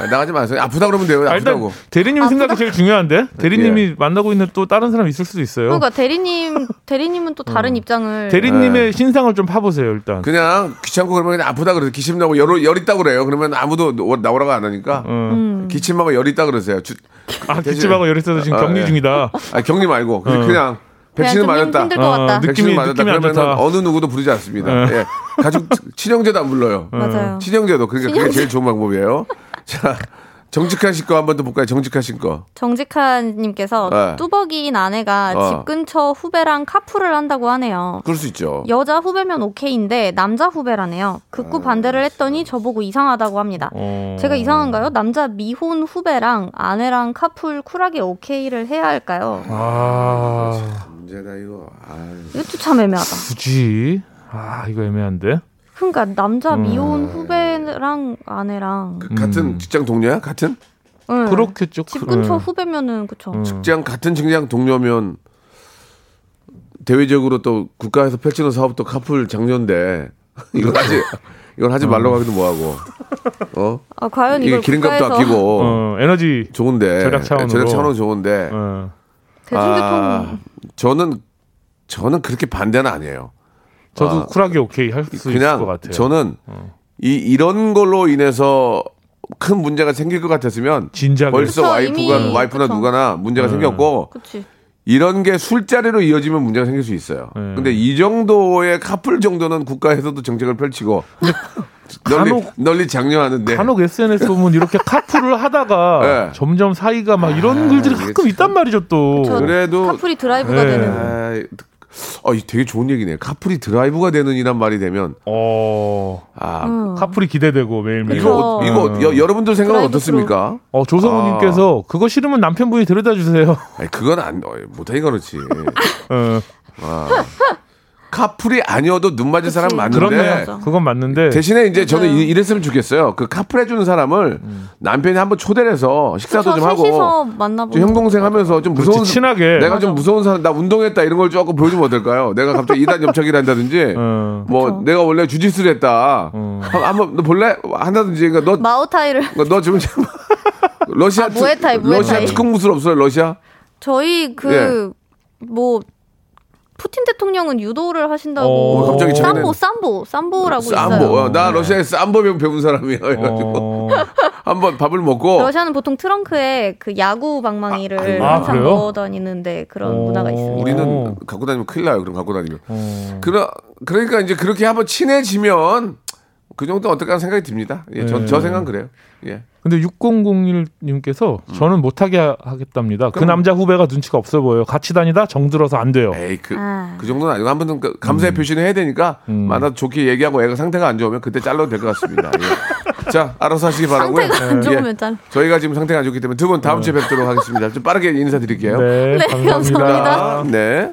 Speaker 1: 아, 나가지 마세요. 아프다 그러면 돼요.
Speaker 3: 아, 일단
Speaker 1: 아프다고.
Speaker 3: 대리님 생각이 제일 중요한데 대리님이 만나고 있는 또 다른 사람 있을 수도 있어요.
Speaker 2: 그러니까 대리님 대리님은 또 다른 입장을.
Speaker 3: 대리님의 신상을 좀 파보세요 일단.
Speaker 1: 그냥 귀찮고 그러면 그냥 아프다 그래서 기침 나고 열, 열 있다 그래요. 그러면 아무도 나오라고 안 하니까
Speaker 3: 어.
Speaker 2: 음.
Speaker 1: 기침하고 열 있다 그러세요. 주,
Speaker 3: 아
Speaker 1: 대신-
Speaker 3: 기침하고 열이 있어서 지금
Speaker 1: 어,
Speaker 3: 격리
Speaker 1: 예.
Speaker 3: 중이다.
Speaker 1: 아 격리 말고 그냥,
Speaker 3: 어.
Speaker 1: 그냥 백신을
Speaker 2: 그냥 좀
Speaker 1: 맞았다.
Speaker 3: 어,
Speaker 1: 백신을
Speaker 3: 느낌이-
Speaker 1: 맞았다. 그러면. 어느 누구도 부르지 않습니다.
Speaker 3: 어.
Speaker 1: 예. 가족 친형제도 안 불러요.
Speaker 2: 맞아요.
Speaker 1: 친형제도 그러니까 그게 제일 좋은 방법이에요. 자 정직한 씨거 한 번 더 볼까요? 정직한 씨 거.
Speaker 2: 정직한님께서
Speaker 1: 네.
Speaker 2: 뚜벅이인 아내가
Speaker 1: 어.
Speaker 2: 집 근처 후배랑 카풀을 한다고 하네요.
Speaker 1: 그럴 수 있죠.
Speaker 2: 여자 후배면 오케이인데 남자 후배라네요. 극구 반대를 했더니 저보고 이상하다고 합니다.
Speaker 3: 어.
Speaker 2: 제가 이상한가요? 남자 미혼 후배랑 아내랑 카풀 쿨하게 오케이를 해야 할까요?
Speaker 3: 아
Speaker 1: 문제다 이거. 아유.
Speaker 2: 이것도 참 애매하다.
Speaker 3: 굳이 아 이거 애매한데.
Speaker 2: 그러니까 남자
Speaker 3: 음.
Speaker 2: 미혼 후배랑 아내랑
Speaker 1: 그 같은 직장 동료야? 같은
Speaker 2: 응.
Speaker 3: 그렇겠죠.
Speaker 2: 집
Speaker 3: 그-
Speaker 2: 근처
Speaker 3: 음.
Speaker 2: 후배면은 그쵸.
Speaker 3: 음.
Speaker 1: 직장 같은 직장 동료면 대외적으로 또 국가에서 펼치는 사업도 카풀 장려인데 이걸 하지 이걸 하지 말라고 하기도 뭐하고 어
Speaker 2: 아, 과연
Speaker 1: 이게 기름값도
Speaker 2: 국가에서
Speaker 1: 아끼고
Speaker 3: 어, 에너지
Speaker 1: 좋은데
Speaker 3: 절약 차원으로.
Speaker 1: 절약 차원은 좋은데
Speaker 3: 어.
Speaker 2: 대중교통
Speaker 1: 아, 저는 저는 그렇게 반대는 아니에요.
Speaker 3: 저도
Speaker 1: 아,
Speaker 3: 쿨하게 오케이 할 수 있을 것 같아요. 어.
Speaker 1: 저는 이 이런 걸로 인해서 큰 문제가 생길 것 같았으면
Speaker 3: 진작에.
Speaker 1: 벌써
Speaker 2: 그쵸,
Speaker 1: 와이프가
Speaker 2: 이미,
Speaker 1: 와이프나
Speaker 2: 그쵸.
Speaker 1: 누가나 문제가
Speaker 3: 네.
Speaker 1: 생겼고
Speaker 2: 그치.
Speaker 1: 이런 게 술자리로 이어지면 문제가 생길 수 있어요.
Speaker 3: 네.
Speaker 1: 근데 이 정도의 카풀 정도는 국가에서도 정책을 펼치고 널리
Speaker 3: 간혹-
Speaker 1: 널리 장려하는데
Speaker 3: 간혹 SNS 보면 이렇게 카풀을 하다가
Speaker 1: 네.
Speaker 3: 점점 사이가 막 이런 글들이
Speaker 1: 이게
Speaker 3: 가끔 있단 말이죠 또.
Speaker 2: 그쵸.
Speaker 1: 그래도
Speaker 2: 카풀이 드라이브가
Speaker 3: 네.
Speaker 2: 되는.
Speaker 1: 아이, 어, 이 되게 좋은 얘기네. 카풀이 드라이브가 되는 이란 말이 되면
Speaker 3: 어
Speaker 1: 아
Speaker 2: 음.
Speaker 3: 카풀이 기대되고 매일매일.
Speaker 1: 이거
Speaker 2: 그쵸.
Speaker 1: 이거 여, 여러분들 생각은 어떻습니까?
Speaker 3: 어 조성우님께서 그거 싫으면 남편분이 데려다 주세요.
Speaker 1: 아니 그건 안 어, 못하니까 그렇지.
Speaker 3: 어,
Speaker 1: 카풀이 아니어도 눈 맞을 사람 많은데
Speaker 3: 그렇네.
Speaker 2: 맞아.
Speaker 3: 그건 맞는데
Speaker 1: 대신에 이제 저는
Speaker 2: 맞아요.
Speaker 1: 이- 이랬으면 좋겠어요. 그 카풀 해주는 사람을 남편이 한번 초대를 해서 식사도
Speaker 2: 그쵸,
Speaker 1: 좀 하고 좀형 동생 하면서 좀
Speaker 3: 그렇지,
Speaker 1: 무서운
Speaker 3: 친하게.
Speaker 1: 내가 좀
Speaker 2: 맞아.
Speaker 1: 무서운 사람 나 운동했다 이런 걸 조금 보여주면 어떨까요? 내가 갑자기 이단 염착기를 한다든지
Speaker 3: 어.
Speaker 1: 뭐
Speaker 2: 그쵸.
Speaker 1: 내가 원래 주짓수를 했다.
Speaker 3: 어.
Speaker 1: 한- 한번 너 볼래? 한다든지 그러니까 너
Speaker 2: 마오타이를
Speaker 1: 너 지금 참- 러시아
Speaker 2: 아, 무에타이,
Speaker 1: 특- 러시아
Speaker 2: 무에타이.
Speaker 1: 특공 무술 없어요 러시아?
Speaker 2: 저희 그뭐 푸틴 대통령은 유도를 하신다고
Speaker 3: 어,
Speaker 1: 갑자기
Speaker 2: 삼보 삼보 삼보라고
Speaker 1: 쌈보
Speaker 2: 있어요.
Speaker 1: 어, 나 러시아에 쌈보 배운, 배운 사람이야 그래가지고
Speaker 3: 어,
Speaker 1: 한번 밥을 먹고
Speaker 2: 러시아는 보통 트렁크에 그 야구 방망이를
Speaker 3: 아,
Speaker 2: 항상
Speaker 3: 그래요?
Speaker 2: 넣어 다니는데 그런
Speaker 3: 어.
Speaker 2: 문화가 있습니다.
Speaker 1: 우리는
Speaker 3: 어.
Speaker 1: 갖고 다니면 큰일 나요 그럼 갖고 다니면
Speaker 3: 어.
Speaker 1: 그러, 그러니까 이제 그렇게 한번 친해지면 그 정도 어떨까 생각이 듭니다 예, 저,
Speaker 3: 네.
Speaker 1: 저 생각은 그래요 예.
Speaker 3: 근데 6001님께서 저는 못하게 하- 하겠답니다. 그 남자 후배가 눈치가 없어 보여요. 같이 다니다 정들어서 안 돼요.
Speaker 1: 에이 그,
Speaker 2: 아.
Speaker 1: 그 정도는 아니고 한 번은 그 감사의 표시는 해야 되니까
Speaker 3: 음.
Speaker 1: 만나 좋게 얘기하고 애가 상태가 안 좋으면 그때 잘라도 될 것 같습니다 예. 자 알아서 하시기 바라고요
Speaker 2: 상태가 안
Speaker 1: 예.
Speaker 2: 좋으면 짠.
Speaker 1: 저희가 지금 상태가 안 좋기 때문에 두 분 다음 주에 뵙도록 하겠습니다 좀 빠르게 인사드릴게요
Speaker 3: 네, 감사합니다.
Speaker 2: 감사합니다.
Speaker 1: 네.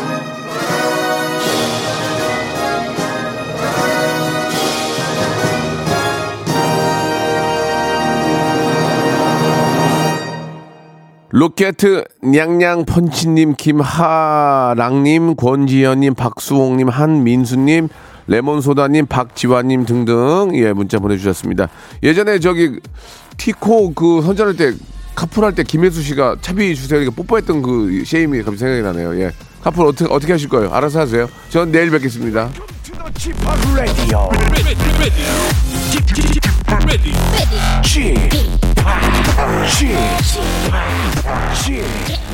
Speaker 5: 로켓 냥냥 펀치님, 김하랑님, 권지현님, 박수홍님, 한민수님, 레몬소다님, 박지환님 등등 예 문자 보내주셨습니다. 예전에 저기 티코 그 선전할 때 카풀 할 때 김혜수 씨가 차비 주세요 이렇게 뽀뽀했던 그 쉐임이 갑자기 생각이 나네요. 예 카풀 어떻게 어떻게 하실 거예요? 알아서 하세요. 전 내일 뵙겠습니다. Ready. Ready. G. G. G.
Speaker 6: G.